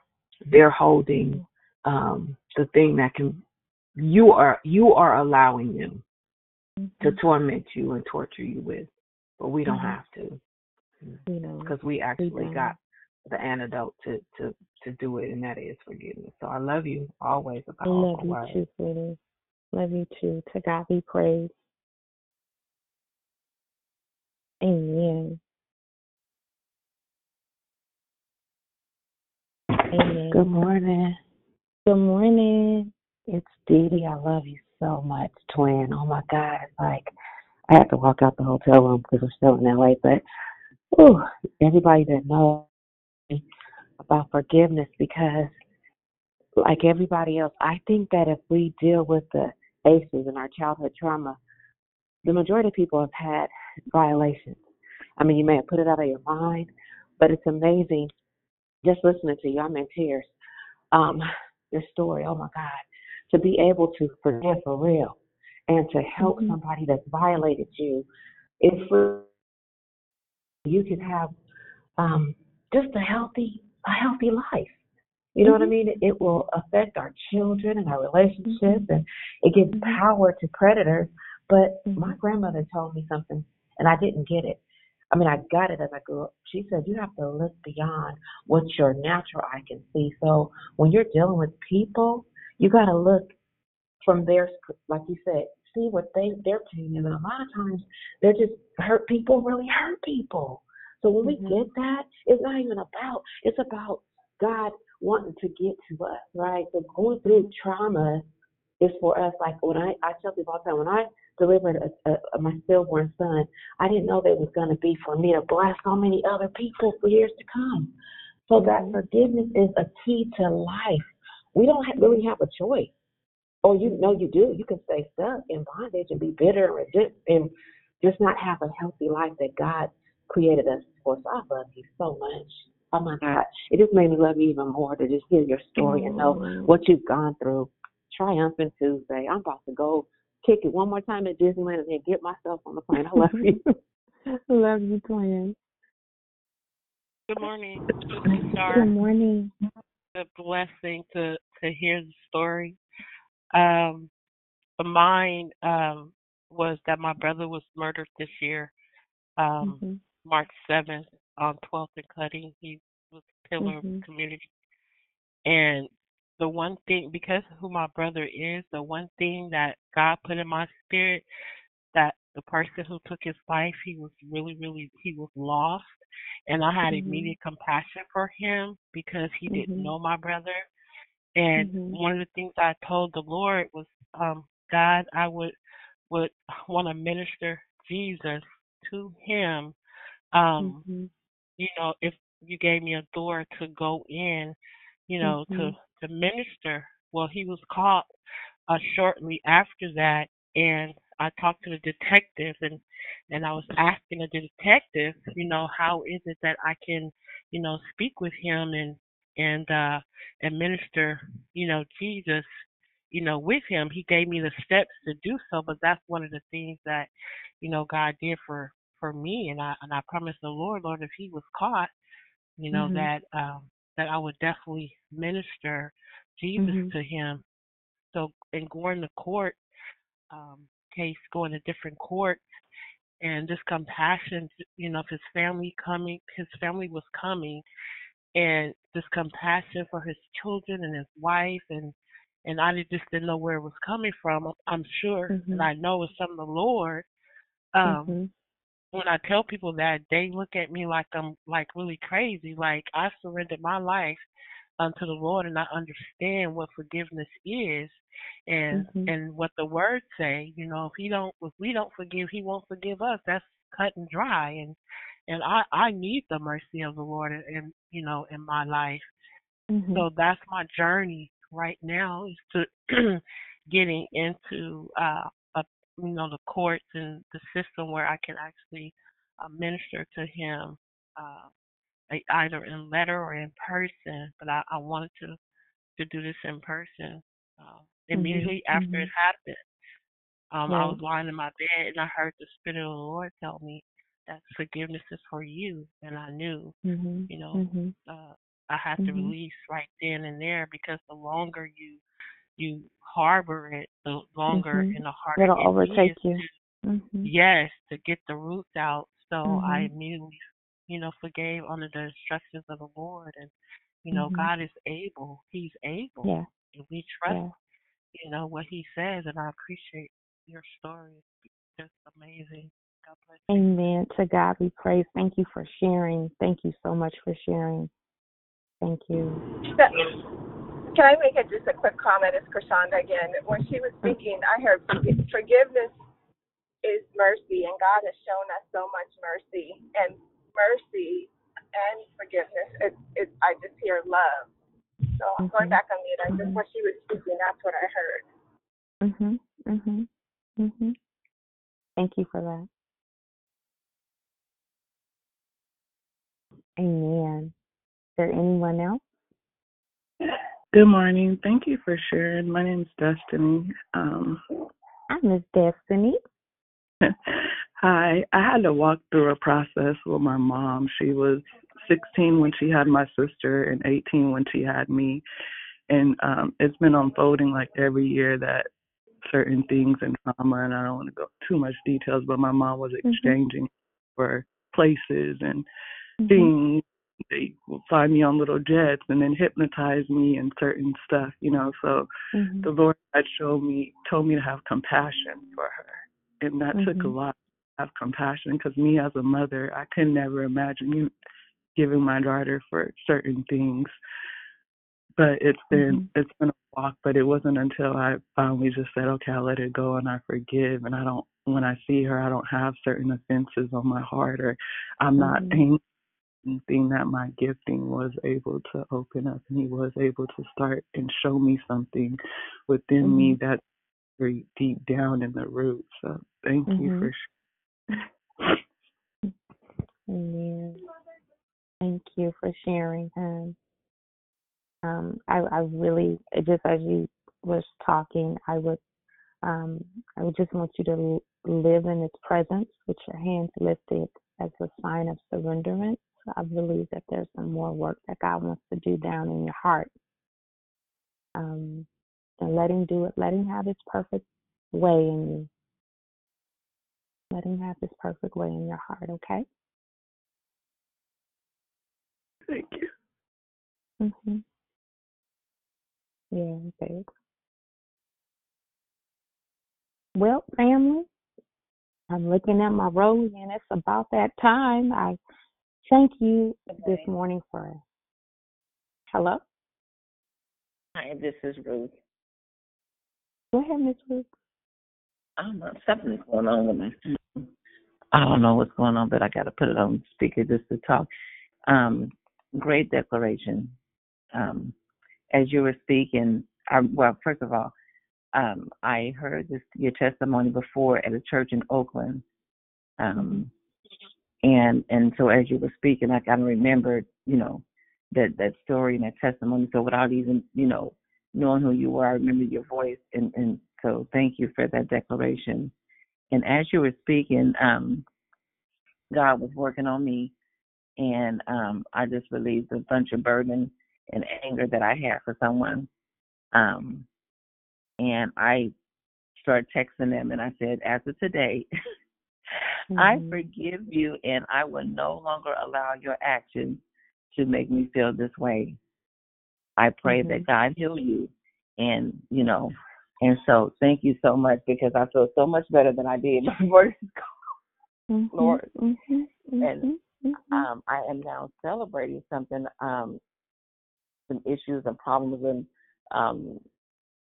they're holding um the thing that can you are you are allowing them to torment you and torture you with. But we don't Mhm. have to You know, because we actually don't. got the antidote to to to do it, and that is forgiveness. So I love you always. A I love you too, sweetie. Love you too. To God be praised. Amen. Amen. Good morning. Good morning. It's Dee Dee. I love you so much, twin. Oh my God. It's like I have to walk out the hotel room because we're still in LA. But ooh, everybody that knows me about forgiveness because like everybody else, I think that if we deal with the ACEs and our childhood trauma, the majority of people have had violations. I mean, you may have put it out of your mind, but it's amazing just listening to you. I'm in tears. Um, your story, oh my God, to be able to forgive for real and to help somebody that's violated you, it's for you can have um, just a healthy, a healthy life. You know what I mm-hmm. mean? It, will affect our children and our relationships, mm-hmm. and it gives mm-hmm. power to predators. But my grandmother told me something, and I didn't get it. I mean, I got it as I grew up. She said you have to look beyond what your natural eye can see. So when you're dealing with people, you got to look from their, like you said, see what they their pain is. And a lot of times, they're just hurt people. Really hurt people. So when we mm-hmm. get that, it's not even about. It's about God wanting to get to us, right? So going through mm-hmm. trauma is for us. Like when I, I tell people all the time, when I delivered a, a, my stillborn son, I didn't know that it was going to be for me to bless so many other people for years to come. So that mm-hmm. forgiveness is a key to life. We don't have, really have a choice. Or you know you do. You can stay stuck in bondage and be bitter and and just not have a healthy life that God created us for. So I love you so much. Oh my God. It just made me love you even more to just hear your story and know what you've gone through. Triumphant Tuesday. I'm about to go kick it one more time at Disneyland and then get myself on the plane. I love you. love you, twin. Good morning, Good Star. morning. A blessing to to hear the story. Um, mine um was that my brother was murdered this year, um, Mhm. March seventh on 12th and Cutting. He was a pillar of Mhm. the community, and the one thing because of who my brother is, the one thing that God put in my spirit that the person who took his life, he was really, really, he was lost. And I had Mhm. immediate compassion for him because he didn't Mhm. know my brother. And Mhm. one of the things I told the Lord was, um, God, I would would want to minister Jesus to him. Um, Mhm. you know, if you gave me a door to go in, you know, to Mhm. to minister well, he was caught uh, shortly after that, and I talked to the detective, and and I was asking the detective, you know, how is it that I can, you know, speak with him and and uh, administer, you know, Jesus, you know, with him. He gave me the steps to do so, but that's one of the things that, you know, God did for for me, and I and I promised the Lord, Lord, if he was caught, you know, Mhm. that um that I would definitely minister Jesus Mhm. to him. So in going to court, um, case going to different courts, and this compassion, you know, of his family coming, his family was coming, and this compassion for his children and his wife, and and I just didn't know where it was coming from. I'm sure, and Mhm. I know it's from the Lord. Um, Mhm. When I tell people that, they look at me like I'm like really crazy. Like I surrendered my life unto the Lord, and I understand what forgiveness is, and Mhm. and what the words say. You know, if he don't, if we don't forgive, he won't forgive us. That's cut and dry. And and I I need the mercy of the Lord, in, in you know, in my life. Mhm. So that's my journey right now is to getting into uh, you know the courts and the system where I can actually uh, minister to him uh, either in letter or in person. But I, I wanted to to do this in person uh, immediately Mhm. after it Mhm. happened. Um, I was lying in my bed and I heard the Spirit of the Lord tell me that forgiveness is for you, and I knew, Mhm. you know, Mhm. uh, I had to Mhm. release right then and there because the longer you you harbor it, the longer Mhm. and the harder It'll it overtake is you. to Mhm. yes to get the roots out. So I Mhm. immediately, you know, forgave under the instructions of the Lord, and you know, Mhm. God is able. He's able, Yeah. if we trust, Yeah. you know, what He says. And I appreciate your story. It's just amazing. God bless you. Amen. To God be praise. Thank you for sharing. Thank you so much for sharing. Thank you. Can I make it just a quick comment? It's Krishanda again. When she was speaking, I heard forgiveness is mercy, and God has shown us so much mercy. And mercy and forgiveness, it, it, I just hear love. So I'm going Mhm. back on mute. I just, when she was speaking, that's what I heard. Mhm. Mhm. Mhm. Thank you for that. Amen. Is there anyone else? Good morning. Thank you for sharing. My name is Destiny. Um, Hi, Miss Destiny. hi. I had to walk through a process with my mom. She was 16 when she had my sister and 18 when she had me. And um, it's been unfolding like every year that certain things and trauma, and I don't want to go too much details, but my mom was exchanging for places and things. They will find me on little jets and then hypnotize me and certain stuff, you know. So Mhm. the Lord had showed me, told me to have compassion for her, and that took a Mhm. lot to have compassion because me as a mother, I could never imagine you giving my daughter for certain things. But it's been it's been a walk, but it wasn't until I finally just said, okay, I let it go and I forgive, and I don't. When I see her, I don't have certain offenses on my heart, or I'm not Mhm. Angry thing that my gifting was able to open up and he was able to start and show me something within me Mhm. that's very deep down in the root. So thank you for Mhm. Amen. Thank you for sharing, hon. Um, I, I really, just as you was talking, I would, um, I would just want you to live in its presence with your hands lifted as a sign of surrenderance. I believe that there's some more work that God wants to do down in your heart. Um, and let Him do it. Let Him have His perfect way in you. Let Him have His perfect way in your heart, okay? Thank you. Mm-hmm. Yeah, babe. Well, family, I'm looking at my road and it's about that time. I thank you this morning for hello. Hi, this is Ruth. Go ahead, Miss Ruth. Um, something's going on with my phone. I don't know what's going on, but I got to put it on speaker just to talk. Um, great declaration. Um, as you were speaking, I, well, first of all, um, I heard this your testimony before at a church in Oakland, um, and and so as you were speaking, I kind of remembered, you know, that that story and that testimony. So without even, you know, knowing who you were, I remember your voice, and and so thank you for that declaration. And as you were speaking, um, God was working on me, and um, I just released a bunch of burden and anger that I had for someone. Um, and I started texting them, and I said, as of today, I forgive you, and I will no longer allow your actions to make me feel this way. I pray that Mhm. God heal you, and you know, and so thank you so much because I feel so much better than I did before this Mhm. Lord. Mhm. And Mhm. um, I am now celebrating something, um, some issues and problems and um,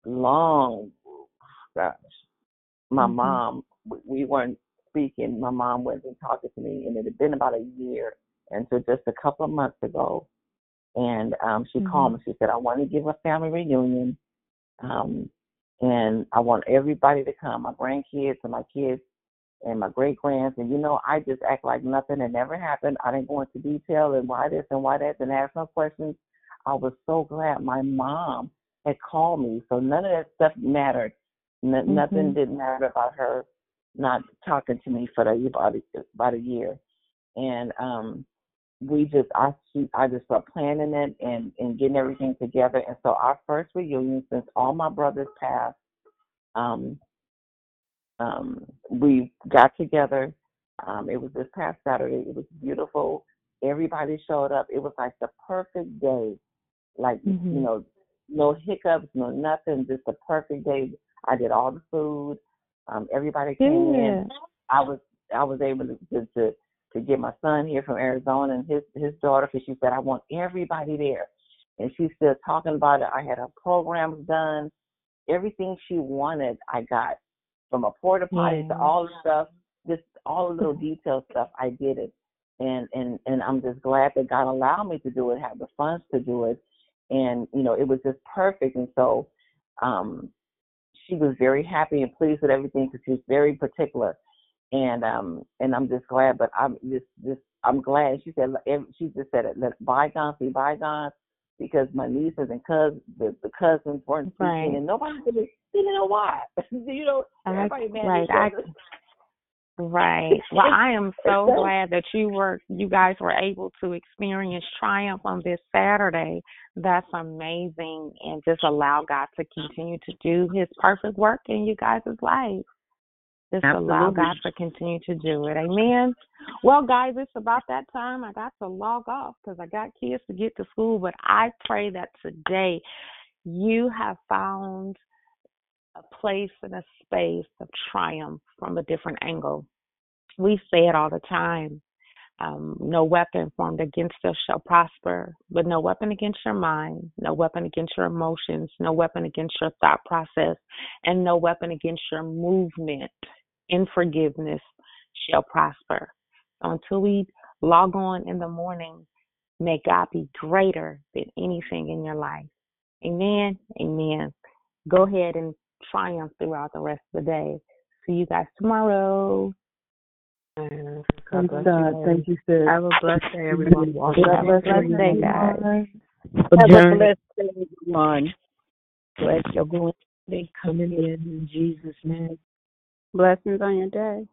long, gosh, my Mhm. mom, we weren't speaking. My mom wasn't talking to me, and it had been about a year. And so just a couple of months ago, and um, she called Mhm. me. She said, "I want to give a family reunion, um, and I want everybody to come, my grandkids and my kids and my great grands." And you know, I just act like nothing had never happened. I didn't go into detail and why this and why that, and ask no questions. I was so glad my mom had called me, so none of that stuff mattered. N- Nothing Mhm. didn't matter about her not talking to me for the, about a, about a year, and um we just I she, I just started planning it and and getting everything together. And so our first reunion since all my brothers passed, um, um, we got together. Um, it was this past Saturday. It was beautiful. Everybody showed up. It was like the perfect day. Like you Mhm. know, no hiccups, no nothing. Just the perfect day. I did all the food. Um, everybody came in. I was I was able to to to, to get my son here from Arizona and his his daughter because she said I want everybody there, and she's still talking about it. I had her programs done, everything she wanted. I got from a porta potty to all the stuff, just all the little detail stuff. I did it, and and and I'm just glad that God allowed me to do it, have the funds to do it, and you know it was just perfect. And so, um, she was very happy and pleased with everything because she's very particular and um and I'm just glad. But I'm just just I'm glad. She said she just said it, let bygones be bygones because my nieces and cousins the, the cousins weren't speaking Right. and nobody really didn't know why. you know I, everybody at right. I. Right. Well, I am so glad that you were you guys were able to experience triumph on this Saturday. That's amazing and just allow God to continue to do his perfect work in you guys' life. Just allow God to continue to do it. Amen. Well, guys, it's about that time. I got to log off because I got kids to get to school. But I pray that today you have found a place and a space of triumph from a different angle. We say it all the time. Um, no weapon formed against us shall prosper, but no weapon against your mind, no weapon against your emotions, no weapon against your thought process, and no weapon against your movement in forgiveness shall prosper. So until we log on in the morning, may God be greater than anything in your life. Amen. Amen. Go ahead and triumph throughout the rest of the day. See you guys tomorrow. God bless God. you. Thank you, sis. Have a blessed day, everyone. Walk Have a blessed day, guys. Have a blessed day, everyone. Bless your going day coming in in Jesus' name. Blessings on your day.